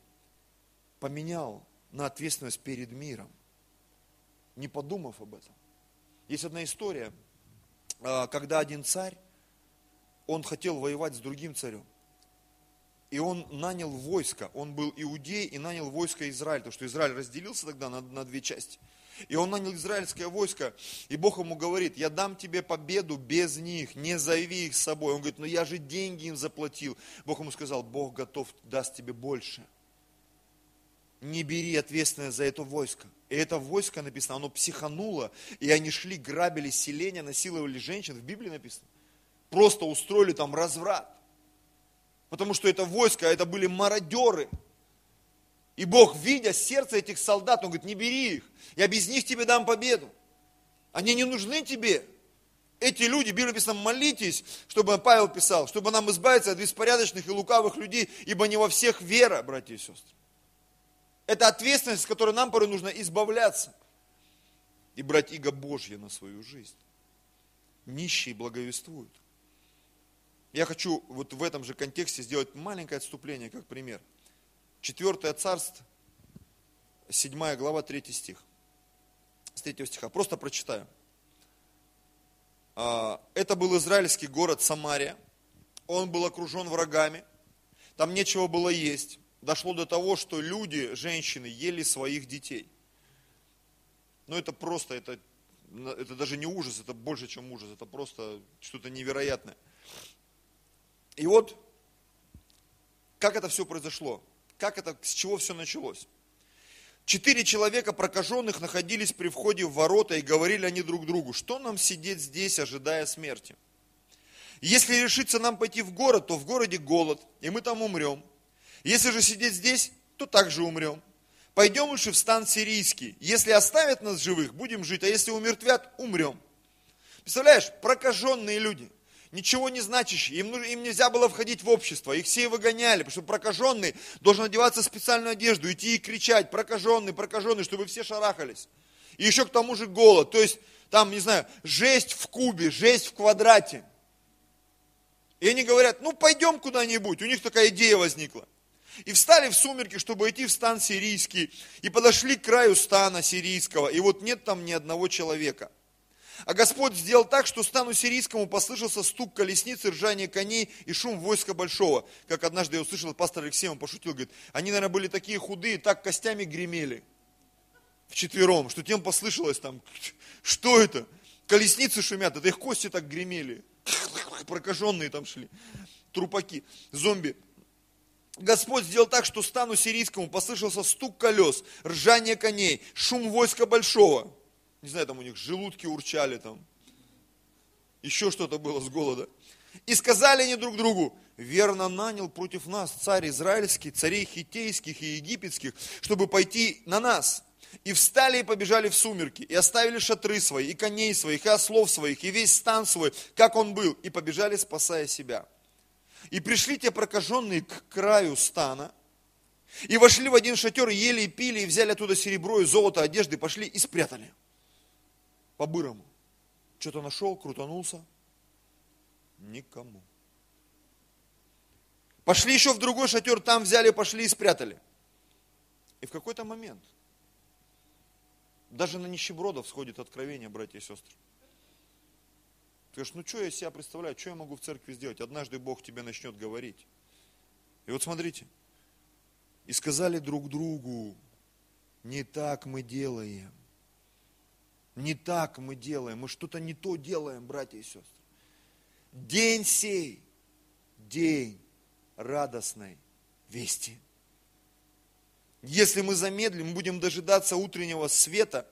поменял на ответственность перед миром, не подумав об этом. Есть одна история, а, когда один царь, он хотел воевать с другим царем. и он нанял войско. Он был иудей и нанял войско Израиль, потому что Израиль разделился тогда на, на две части. И он нанял израильское войско, и Бог ему говорит, я дам тебе победу без них, не зови их с собой. Он говорит, но я же деньги им заплатил. Бог ему сказал, Бог готов, даст тебе больше. Не бери ответственность за это войско. И это войско написано, оно психануло, и они шли, грабили селения, насиловали женщин, в Библии написано. Просто устроили там разврат. Потому что это войско, это были мародеры. И Бог, видя сердце этих солдат, Он говорит, не бери их, я без них тебе дам победу. Они не нужны тебе. Эти люди, Библия написано, молитесь, чтобы Павел писал, чтобы нам избавиться от беспорядочных и лукавых людей, ибо не во всех вера, братья и сестры. Это ответственность, с которой нам порой нужно избавляться и брать иго Божье на свою жизнь. Нищие благовествуют. Я хочу вот в этом же контексте сделать маленькое отступление, как пример – Четвертое царство, седьмая глава, третий стих. С третьего стиха. Просто прочитаю. А, это был израильский город Самария. Он был окружен врагами. Там нечего было есть. Дошло до того, что люди, женщины, ели своих детей. Но это просто, это, это даже не ужас, это больше, чем ужас. Это просто что-то невероятное. И вот, как это все произошло? как это, с чего все началось. Четыре человека прокаженных находились при входе в ворота и говорили они друг другу, что нам сидеть здесь, ожидая смерти? Если решится нам пойти в город, то в городе голод, и мы там умрем. Если же сидеть здесь, то также умрем. Пойдем лучше в стан сирийский. Если оставят нас живых, будем жить, а если умертвят, умрем. Представляешь, прокаженные люди – ничего не значащие, им, им нельзя было входить в общество, их все выгоняли, потому что прокаженный должен одеваться в специальную одежду, идти и кричать, прокаженный, прокаженный, чтобы все шарахались. И еще к тому же голод, то есть там, не знаю, жесть в кубе, жесть в квадрате. И они говорят, ну пойдем куда-нибудь, у них такая идея возникла. И встали в сумерки, чтобы идти в стан сирийский, и подошли к краю стана сирийского, и вот нет там ни одного человека – а Господь сделал так, что стану сирийскому послышался стук колесницы, ржание коней и шум войска большого. Как однажды я услышал, пастор Алексей, он пошутил, говорит, они, наверное, были такие худые, так костями гремели вчетвером, что тем послышалось там, что это? Колесницы шумят, это их кости так гремели. Прокаженные там шли, трупаки, зомби. Господь сделал так, что стану сирийскому послышался стук колес, ржание коней, шум войска большого не знаю, там у них желудки урчали там, еще что-то было с голода. И сказали они друг другу, верно нанял против нас царь израильский, царей хитейских и египетских, чтобы пойти на нас. И встали и побежали в сумерки, и оставили шатры свои, и коней своих, и ослов своих, и весь стан свой, как он был, и побежали, спасая себя. И пришли те прокаженные к краю стана, и вошли в один шатер, ели и пили, и взяли оттуда серебро и золото, одежды, пошли и спрятали по-бырому. Что-то нашел, крутанулся. Никому. Пошли еще в другой шатер, там взяли, пошли и спрятали. И в какой-то момент, даже на нищебродов сходит откровение, братья и сестры. Ты ну что я себя представляю, что я могу в церкви сделать? Однажды Бог тебе начнет говорить. И вот смотрите, и сказали друг другу, не так мы делаем. Не так мы делаем, мы что-то не то делаем, братья и сестры. День сей, день радостной вести. Если мы замедлим, будем дожидаться утреннего света,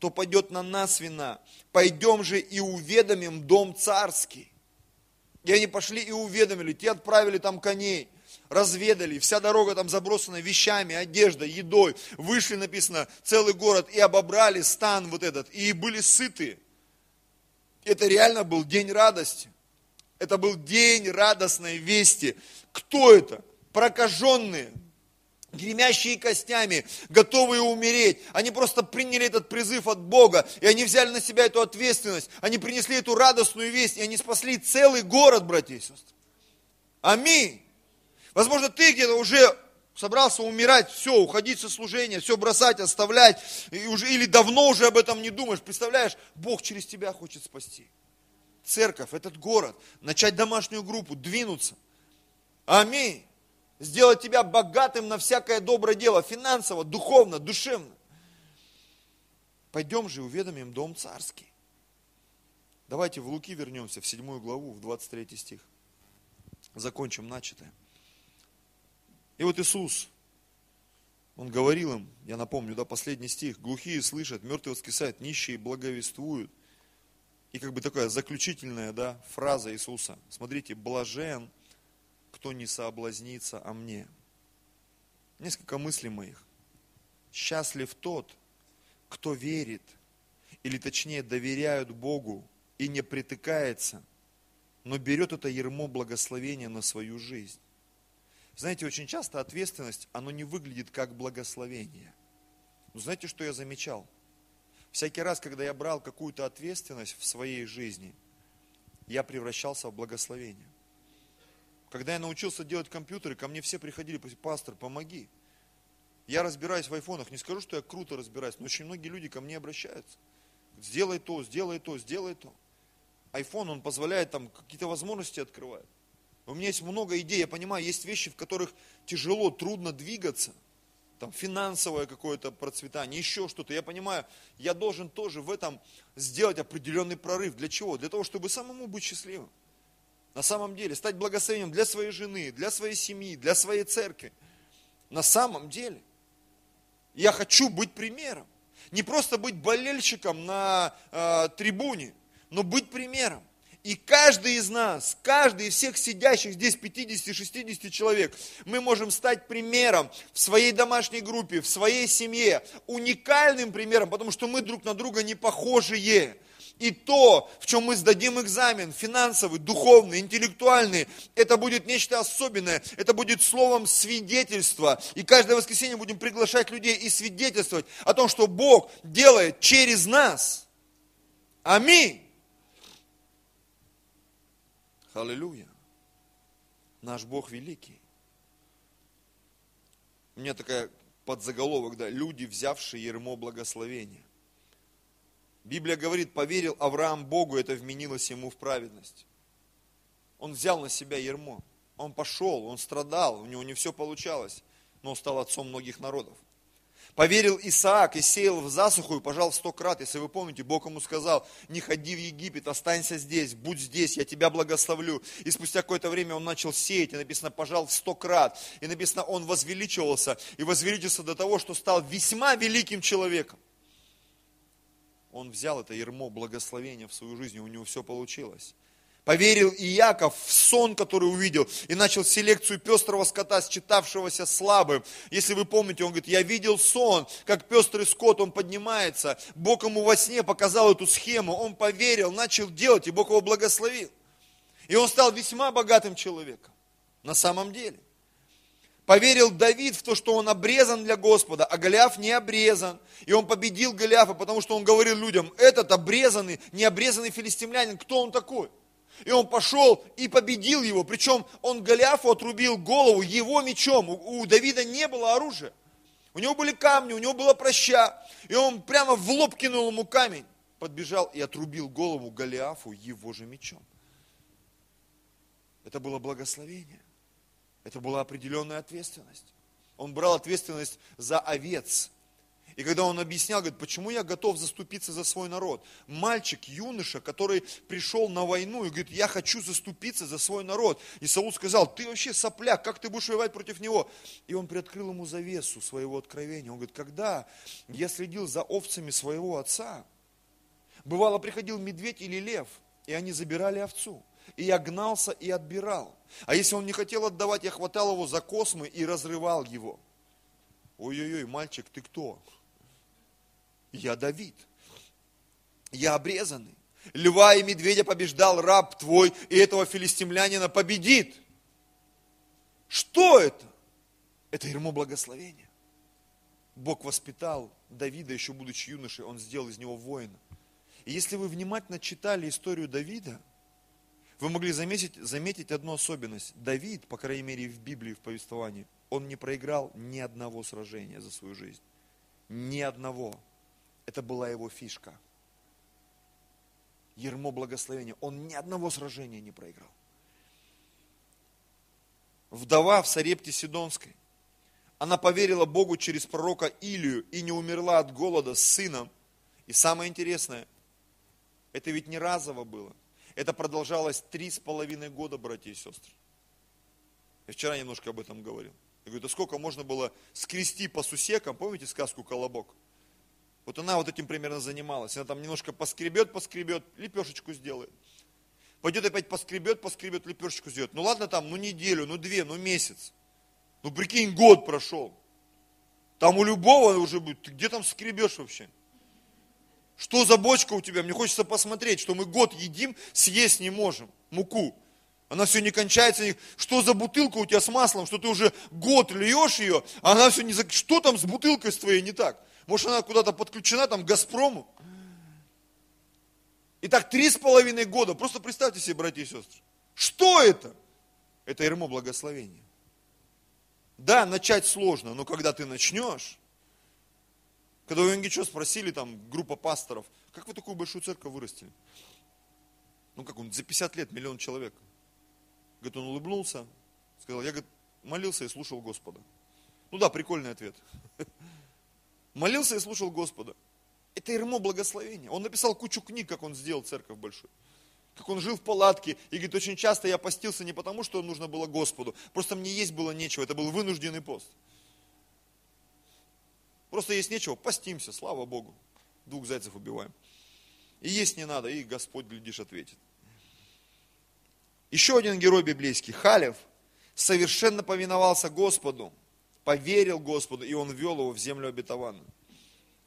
то пойдет на нас вина. Пойдем же и уведомим дом царский. И они пошли и уведомили, те отправили там коней – разведали, вся дорога там забросана вещами, одеждой, едой. Вышли, написано, целый город и обобрали стан вот этот, и были сыты. Это реально был день радости. Это был день радостной вести. Кто это? Прокаженные, гремящие костями, готовые умереть. Они просто приняли этот призыв от Бога, и они взяли на себя эту ответственность. Они принесли эту радостную весть, и они спасли целый город, братья и сестры. Аминь. Возможно, ты где-то уже собрался умирать, все, уходить со служения, все бросать, оставлять, и уже, или давно уже об этом не думаешь. Представляешь, Бог через тебя хочет спасти. Церковь, этот город, начать домашнюю группу, двинуться. Аминь. Сделать тебя богатым на всякое доброе дело, финансово, духовно, душевно. Пойдем же уведомим дом царский. Давайте в Луки вернемся, в седьмую главу, в 23 стих. Закончим начатое. И вот Иисус, Он говорил им, я напомню, да, последний стих, глухие слышат, мертвые воскресают, нищие благовествуют. И как бы такая заключительная да, фраза Иисуса. Смотрите, блажен, кто не соблазнится о мне. Несколько мыслей моих. Счастлив тот, кто верит, или точнее доверяют Богу и не притыкается, но берет это ермо благословения на свою жизнь. Знаете, очень часто ответственность, оно не выглядит как благословение. Но знаете, что я замечал? Всякий раз, когда я брал какую-то ответственность в своей жизни, я превращался в благословение. Когда я научился делать компьютеры, ко мне все приходили, пастор, помоги. Я разбираюсь в айфонах, не скажу, что я круто разбираюсь, но очень многие люди ко мне обращаются. Сделай то, сделай то, сделай то. Айфон, он позволяет там какие-то возможности открывает. У меня есть много идей, я понимаю, есть вещи, в которых тяжело, трудно двигаться. Там финансовое какое-то процветание, еще что-то. Я понимаю, я должен тоже в этом сделать определенный прорыв. Для чего? Для того, чтобы самому быть счастливым. На самом деле, стать благословением для своей жены, для своей семьи, для своей церкви. На самом деле. Я хочу быть примером. Не просто быть болельщиком на э, трибуне, но быть примером. И каждый из нас, каждый из всех сидящих здесь 50-60 человек, мы можем стать примером в своей домашней группе, в своей семье, уникальным примером, потому что мы друг на друга не похожие. И то, в чем мы сдадим экзамен, финансовый, духовный, интеллектуальный, это будет нечто особенное, это будет словом свидетельства. И каждое воскресенье будем приглашать людей и свидетельствовать о том, что Бог делает через нас. Аминь. Аллилуйя. Наш Бог великий. У меня такая подзаголовок, да, люди, взявшие ермо благословения. Библия говорит, поверил Авраам Богу, это вменилось ему в праведность. Он взял на себя ермо. Он пошел, он страдал, у него не все получалось, но он стал отцом многих народов. Поверил Исаак и сеял в засуху и пожал сто крат. Если вы помните, Бог ему сказал, не ходи в Египет, останься здесь, будь здесь, я тебя благословлю. И спустя какое-то время он начал сеять, и написано, пожал в сто крат. И написано, он возвеличивался, и возвеличился до того, что стал весьма великим человеком. Он взял это ермо благословения в свою жизнь, и у него все получилось. Поверил и Яков в сон, который увидел, и начал селекцию пестрого скота, считавшегося слабым. Если вы помните, он говорит, я видел сон, как пестрый скот, он поднимается. Бог ему во сне показал эту схему, он поверил, начал делать, и Бог его благословил. И он стал весьма богатым человеком, на самом деле. Поверил Давид в то, что он обрезан для Господа, а Голиаф не обрезан. И он победил Голиафа, потому что он говорил людям, этот обрезанный, необрезанный филистимлянин, кто он такой? И он пошел и победил его. Причем он Голиафу отрубил голову его мечом. У, у Давида не было оружия. У него были камни, у него была проща. И он прямо в лоб кинул ему камень. Подбежал и отрубил голову Голиафу его же мечом. Это было благословение. Это была определенная ответственность. Он брал ответственность за овец. И когда он объяснял, говорит, почему я готов заступиться за свой народ? Мальчик, юноша, который пришел на войну и говорит, я хочу заступиться за свой народ. И Саул сказал, ты вообще сопляк, как ты будешь воевать против него? И он приоткрыл ему завесу своего откровения. Он говорит, когда я следил за овцами своего отца, бывало приходил медведь или лев, и они забирали овцу. И я гнался и отбирал. А если он не хотел отдавать, я хватал его за космы и разрывал его. Ой-ой-ой, мальчик, ты кто? Я Давид. Я обрезанный. Льва и медведя побеждал раб твой, и этого филистимлянина победит. Что это? Это ермо благословения. Бог воспитал Давида, еще будучи юношей, он сделал из него воина. И если вы внимательно читали историю Давида, вы могли заметить, заметить одну особенность. Давид, по крайней мере в Библии, в повествовании, он не проиграл ни одного сражения за свою жизнь. Ни одного. Это была его фишка. Ермо благословения. Он ни одного сражения не проиграл. вдова в Сарепте Сидонской. Она поверила Богу через пророка Илию и не умерла от голода с сыном. И самое интересное, это ведь не разово было. Это продолжалось три с половиной года, братья и сестры. Я вчера немножко об этом говорил. Я говорю, да сколько можно было скрести по сусекам, помните сказку «Колобок»? Вот она вот этим примерно занималась. Она там немножко поскребет, поскребет, лепешечку сделает. Пойдет опять поскребет, поскребет, лепешечку сделает. Ну ладно там, ну неделю, ну две, ну месяц. Ну прикинь, год прошел. Там у любого уже будет, ты где там скребешь вообще? Что за бочка у тебя? Мне хочется посмотреть, что мы год едим, съесть не можем. Муку. Она все не кончается. Что за бутылка у тебя с маслом, что ты уже год льешь ее, а она все не... Что там с бутылкой с твоей не так? Может, она куда-то подключена там к Газпрому? Итак, три с половиной года. Просто представьте себе, братья и сестры. Что это? Это ермо благословения. Да, начать сложно, но когда ты начнешь, когда у Янгичо спросили, там, группа пасторов, как вы такую большую церковь вырастили? Ну, как он, за 50 лет миллион человек. Говорит, он улыбнулся, сказал, я, говорит, молился и слушал Господа. Ну да, прикольный ответ. Молился и слушал Господа. Это ермо благословения. Он написал кучу книг, как он сделал церковь большую. Как он жил в палатке. И говорит, очень часто я постился не потому, что нужно было Господу. Просто мне есть было нечего. Это был вынужденный пост. Просто есть нечего, постимся, слава Богу. Двух зайцев убиваем. И есть не надо, и Господь, глядишь, ответит. Еще один герой библейский, Халев, совершенно повиновался Господу, поверил Господу, и он ввел его в землю обетованную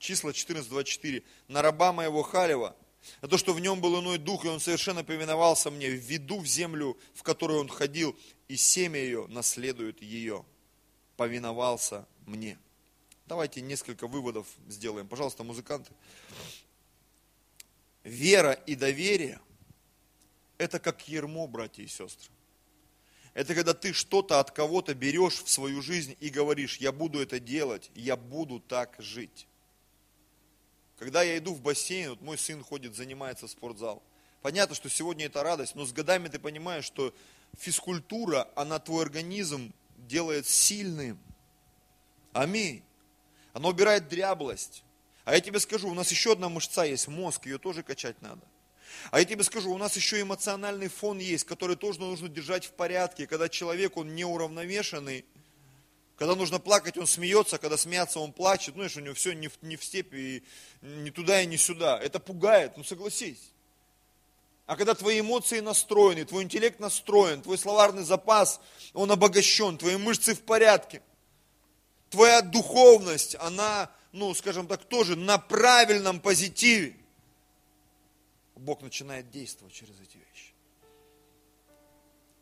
числа 14.24, на раба моего Халева, на то, что в нем был иной дух, и он совершенно повиновался мне, введу в землю, в которую он ходил, и семя ее наследует ее. Повиновался мне. Давайте несколько выводов сделаем. Пожалуйста, музыканты. Вера и доверие – это как ермо, братья и сестры. Это когда ты что-то от кого-то берешь в свою жизнь и говоришь, я буду это делать, я буду так жить. Когда я иду в бассейн, вот мой сын ходит, занимается в спортзал. Понятно, что сегодня это радость, но с годами ты понимаешь, что физкультура, она твой организм делает сильным. Аминь. Она убирает дряблость. А я тебе скажу, у нас еще одна мышца есть, мозг, ее тоже качать надо. А я тебе скажу, у нас еще эмоциональный фон есть, который тоже нужно держать в порядке. Когда человек, он неуравновешенный, когда нужно плакать, он смеется, когда смеяться, он плачет. Ну, знаешь, у него все не в, не в степи, не туда и не сюда. Это пугает, ну согласись. А когда твои эмоции настроены, твой интеллект настроен, твой словарный запас, он обогащен, твои мышцы в порядке, твоя духовность, она, ну, скажем так, тоже на правильном позитиве, Бог начинает действовать через эти вещи.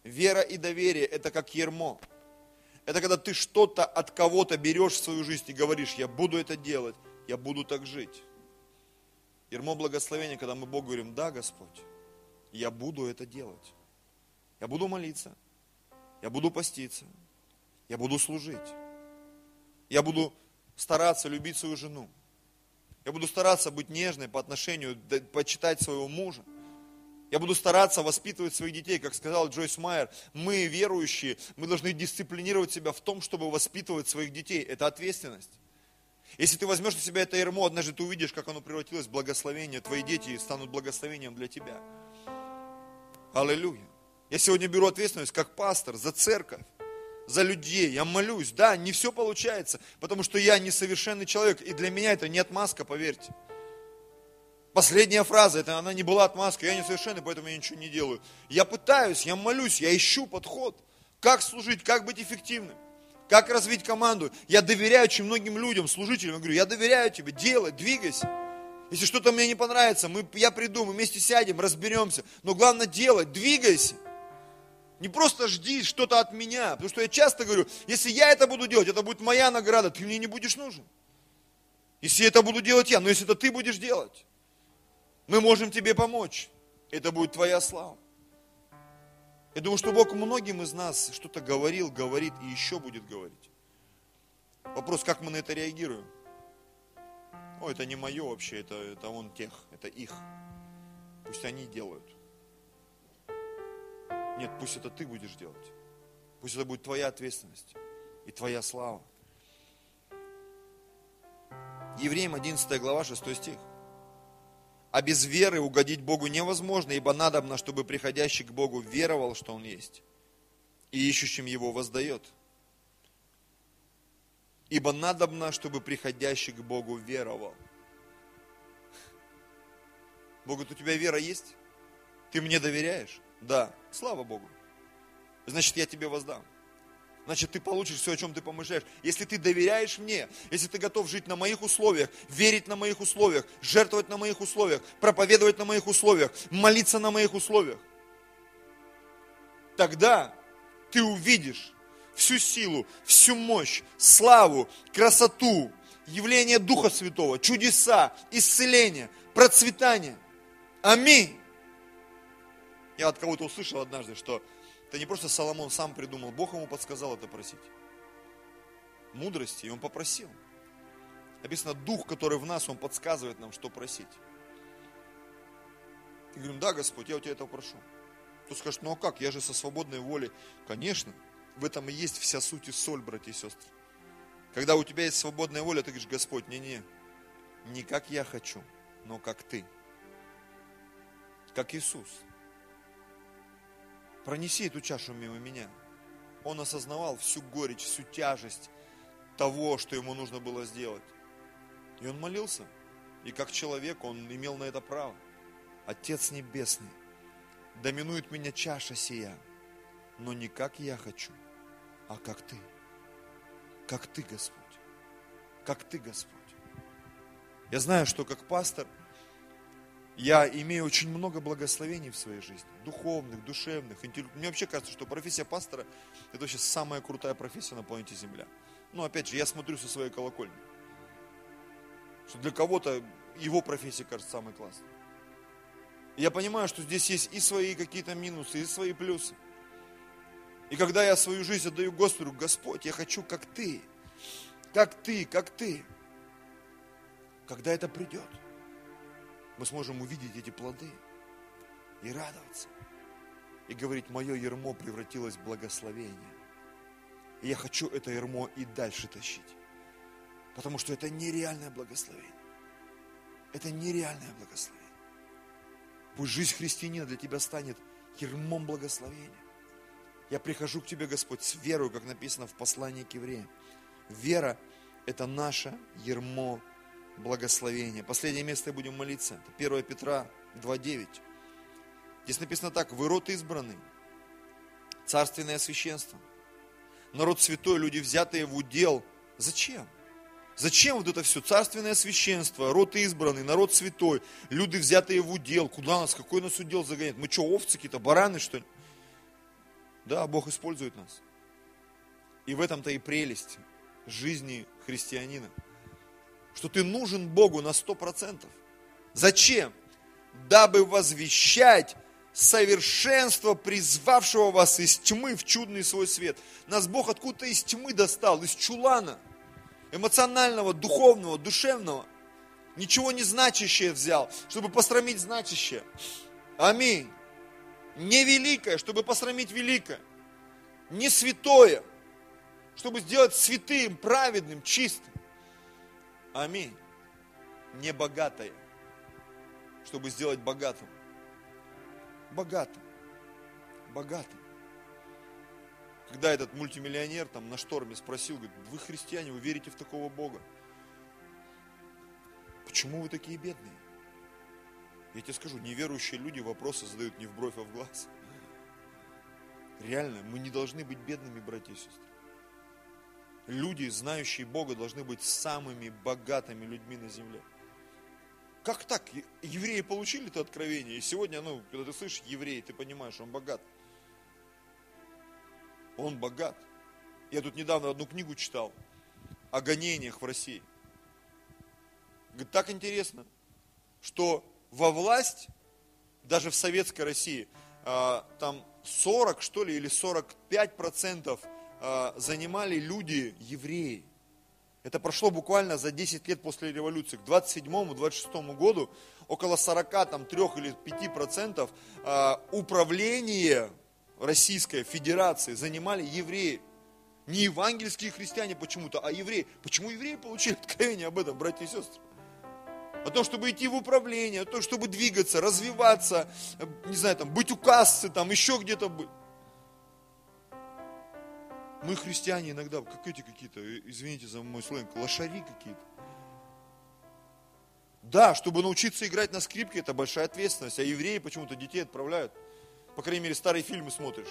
Вера и доверие – это как ермо. Это когда ты что-то от кого-то берешь в свою жизнь и говоришь, я буду это делать, я буду так жить. Ермо благословения, когда мы Богу говорим, да, Господь, я буду это делать. Я буду молиться, я буду поститься, я буду служить. Я буду стараться любить свою жену. Я буду стараться быть нежной по отношению, почитать своего мужа. Я буду стараться воспитывать своих детей, как сказал Джойс Майер. Мы, верующие, мы должны дисциплинировать себя в том, чтобы воспитывать своих детей. Это ответственность. Если ты возьмешь на себя это ермо, однажды ты увидишь, как оно превратилось в благословение. Твои дети станут благословением для тебя. Аллилуйя. Я сегодня беру ответственность как пастор за церковь, за людей. Я молюсь. Да, не все получается, потому что я несовершенный человек. И для меня это не отмазка, поверьте. Последняя фраза, это она не была отмазкой, я несовершенный, поэтому я ничего не делаю. Я пытаюсь, я молюсь, я ищу подход. Как служить, как быть эффективным, как развить команду. Я доверяю очень многим людям, служителям, я говорю, я доверяю тебе, делай, двигайся. Если что-то мне не понравится, мы, я приду, мы вместе сядем, разберемся. Но главное делать, двигайся. Не просто жди что-то от меня. Потому что я часто говорю, если я это буду делать, это будет моя награда, ты мне не будешь нужен. Если это буду делать я, но если это ты будешь делать. Мы можем тебе помочь. Это будет твоя слава. Я думаю, что Бог многим из нас что-то говорил, говорит и еще будет говорить. Вопрос, как мы на это реагируем? О, это не мое вообще, это, это он тех, это их. Пусть они делают. Нет, пусть это ты будешь делать. Пусть это будет твоя ответственность и твоя слава. Евреям 11 глава 6 стих. А без веры угодить Богу невозможно, ибо надобно, чтобы приходящий к Богу веровал, что Он есть, и ищущим Его воздает. Ибо надобно, чтобы приходящий к Богу веровал. Бог у тебя вера есть? Ты мне доверяешь? Да. Слава Богу. Значит, я тебе воздам значит ты получишь все, о чем ты помышляешь. Если ты доверяешь мне, если ты готов жить на моих условиях, верить на моих условиях, жертвовать на моих условиях, проповедовать на моих условиях, молиться на моих условиях, тогда ты увидишь всю силу, всю мощь, славу, красоту, явление Духа Святого, чудеса, исцеление, процветание. Аминь. Я от кого-то услышал однажды, что это не просто Соломон сам придумал, Бог ему подсказал это просить. Мудрости, и он попросил. Написано, дух, который в нас, он подсказывает нам, что просить. И говорим, да, Господь, я у тебя этого прошу. Кто скажет, ну а как, я же со свободной волей. Конечно, в этом и есть вся суть и соль, братья и сестры. Когда у тебя есть свободная воля, ты говоришь, Господь, не-не, не как я хочу, но как ты. Как Иисус. Пронеси эту чашу мимо меня. Он осознавал всю горечь, всю тяжесть того, что ему нужно было сделать. И он молился. И как человек он имел на это право. Отец Небесный, доминует меня чаша сия, но не как я хочу, а как Ты. Как Ты, Господь. Как Ты, Господь. Я знаю, что как пастор – я имею очень много благословений в своей жизни, духовных, душевных, интеллектуальных. Мне вообще кажется, что профессия пастора – это вообще самая крутая профессия на планете Земля. Но опять же, я смотрю со своей колокольни. Что для кого-то его профессия кажется самой классной. я понимаю, что здесь есть и свои какие-то минусы, и свои плюсы. И когда я свою жизнь отдаю Господу, Господь, я хочу как Ты, как Ты, как Ты. Когда это придет – мы сможем увидеть эти плоды и радоваться. И говорить, мое ермо превратилось в благословение. И я хочу это ермо и дальше тащить. Потому что это нереальное благословение. Это нереальное благословение. Пусть жизнь христианина для тебя станет ермом благословения. Я прихожу к тебе, Господь, с верой, как написано в послании к евреям. Вера – это наше ермо благословения. Последнее место будем молиться. Это 1 Петра 2.9. Здесь написано так. Вы род избранный, царственное священство, народ святой, люди, взятые в удел. Зачем? Зачем вот это все? Царственное священство, род избранный, народ святой, люди, взятые в удел. Куда нас? Какой нас удел загоняет? Мы что, овцы какие-то, бараны, что ли? Да, Бог использует нас. И в этом-то и прелесть жизни христианина – что ты нужен Богу на сто процентов. Зачем? Дабы возвещать совершенство, призвавшего вас из тьмы в чудный свой свет. Нас Бог откуда-то из тьмы достал, из чулана, эмоционального, духовного, душевного. Ничего не значащее взял, чтобы посрамить значащее. Аминь. Не великое, чтобы посрамить великое. Не святое, чтобы сделать святым, праведным, чистым. Аминь. Не богатое, чтобы сделать богатым. Богатым. Богатым. Когда этот мультимиллионер там на шторме спросил, говорит, вы христиане, вы верите в такого Бога? Почему вы такие бедные? Я тебе скажу, неверующие люди вопросы задают не в бровь, а в глаз. Реально, мы не должны быть бедными, братья и сестры люди, знающие Бога, должны быть самыми богатыми людьми на земле. Как так? Евреи получили это откровение, и сегодня, ну, когда ты слышишь еврей, ты понимаешь, он богат. Он богат. Я тут недавно одну книгу читал о гонениях в России. Говорит, так интересно, что во власть, даже в советской России, а, там 40, что ли, или 45 процентов занимали люди, евреи. Это прошло буквально за 10 лет после революции. К 27-26 году около 40, там, 3 или 5 процентов а, управления Российской Федерации занимали евреи. Не евангельские христиане почему-то, а евреи. Почему евреи получили откровение об этом, братья и сестры? О том, чтобы идти в управление, о том, чтобы двигаться, развиваться, не знаю, там, быть у кассы, там, еще где-то быть. Мы христиане иногда, как эти какие-то, извините за мой сленг, лошари какие-то. Да, чтобы научиться играть на скрипке, это большая ответственность. А евреи почему-то детей отправляют. По крайней мере, старые фильмы смотришь.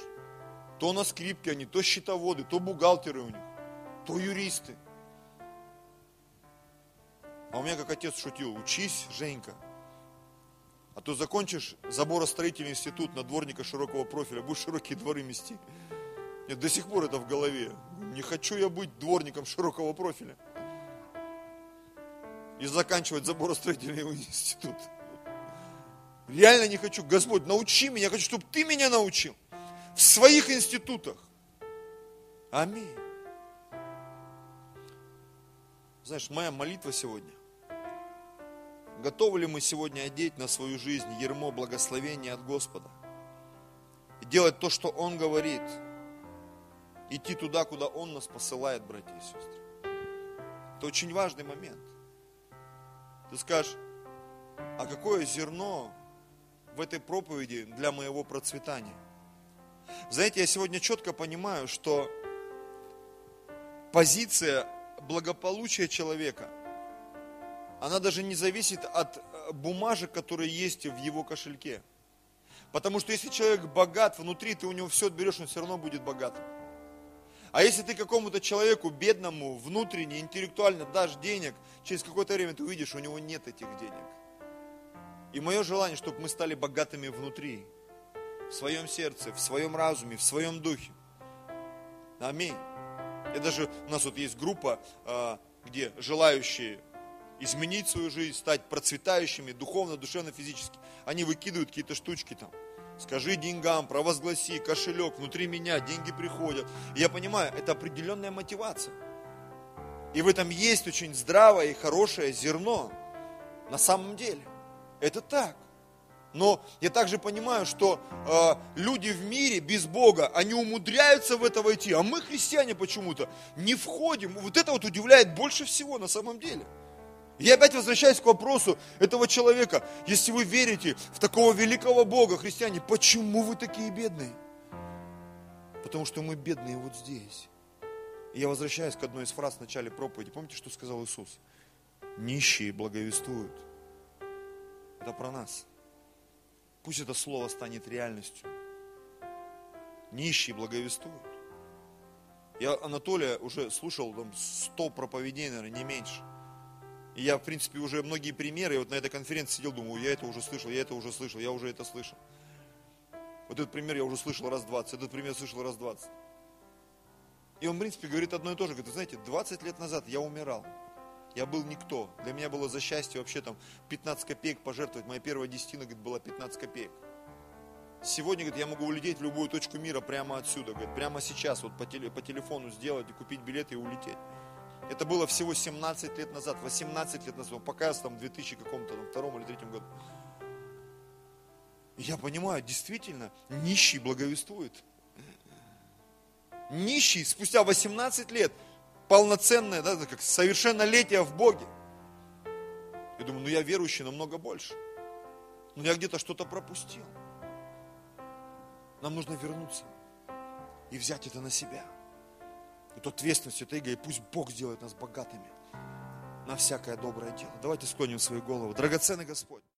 То на скрипке они, то счетоводы, то бухгалтеры у них, то юристы. А у меня как отец шутил, учись, Женька, а то закончишь заборостроительный институт на дворника широкого профиля, будешь широкие дворы мести. Нет, до сих пор это в голове. Не хочу я быть дворником широкого профиля. И заканчивать заборостроительный институт. Реально не хочу. Господь, научи меня. Я хочу, чтобы ты меня научил. В своих институтах. Аминь. Знаешь, моя молитва сегодня. Готовы ли мы сегодня одеть на свою жизнь ермо благословения от Господа? И делать то, что Он говорит – идти туда, куда Он нас посылает, братья и сестры. Это очень важный момент. Ты скажешь, а какое зерно в этой проповеди для моего процветания? Знаете, я сегодня четко понимаю, что позиция благополучия человека, она даже не зависит от э, бумажек, которые есть в его кошельке. Потому что если человек богат внутри, ты у него все отберешь, он все равно будет богатым. А если ты какому-то человеку бедному, внутренне, интеллектуально дашь денег, через какое-то время ты увидишь, у него нет этих денег. И мое желание, чтобы мы стали богатыми внутри, в своем сердце, в своем разуме, в своем духе. Аминь. И даже у нас вот есть группа, а, где желающие изменить свою жизнь, стать процветающими духовно, душевно, физически, они выкидывают какие-то штучки там – Скажи деньгам, провозгласи, кошелек, внутри меня деньги приходят. И я понимаю, это определенная мотивация. И в этом есть очень здравое и хорошее зерно. На самом деле. Это так. Но я также понимаю, что э, люди в мире без Бога, они умудряются в это войти, а мы, христиане, почему-то не входим. Вот это вот удивляет больше всего на самом деле. Я опять возвращаюсь к вопросу этого человека. Если вы верите в такого великого Бога, христиане, почему вы такие бедные? Потому что мы бедные вот здесь. И я возвращаюсь к одной из фраз в начале проповеди. Помните, что сказал Иисус? Нищие благовествуют. Это про нас. Пусть это слово станет реальностью. Нищие благовествуют. Я Анатолия уже слушал там 100 проповедей, наверное, не меньше. Я, в принципе, уже многие примеры, вот на этой конференции сидел, думаю, я это уже слышал, я это уже слышал, я уже это слышал. Вот этот пример я уже слышал раз 20, этот пример слышал раз 20. И он, в принципе, говорит одно и то же. Говорит, знаете, 20 лет назад я умирал. Я был никто. Для меня было за счастье вообще там 15 копеек пожертвовать. Моя первая десятина, говорит, была 15 копеек. Сегодня, говорит, я могу улететь в любую точку мира прямо отсюда. Говорит, прямо сейчас, вот по, теле, по телефону сделать и купить билеты и улететь. Это было всего 17 лет назад, 18 лет назад, пока там в 2000 каком-то, там, втором или третьем году. я понимаю, действительно, нищий благовествует. Нищий спустя 18 лет, полноценное, да, как совершеннолетие в Боге. Я думаю, ну я верующий намного больше. Но я где-то что-то пропустил. Нам нужно вернуться и взять это на себя эту ответственность, это иго, и пусть Бог сделает нас богатыми на всякое доброе дело. Давайте склоним свою голову. Драгоценный Господь.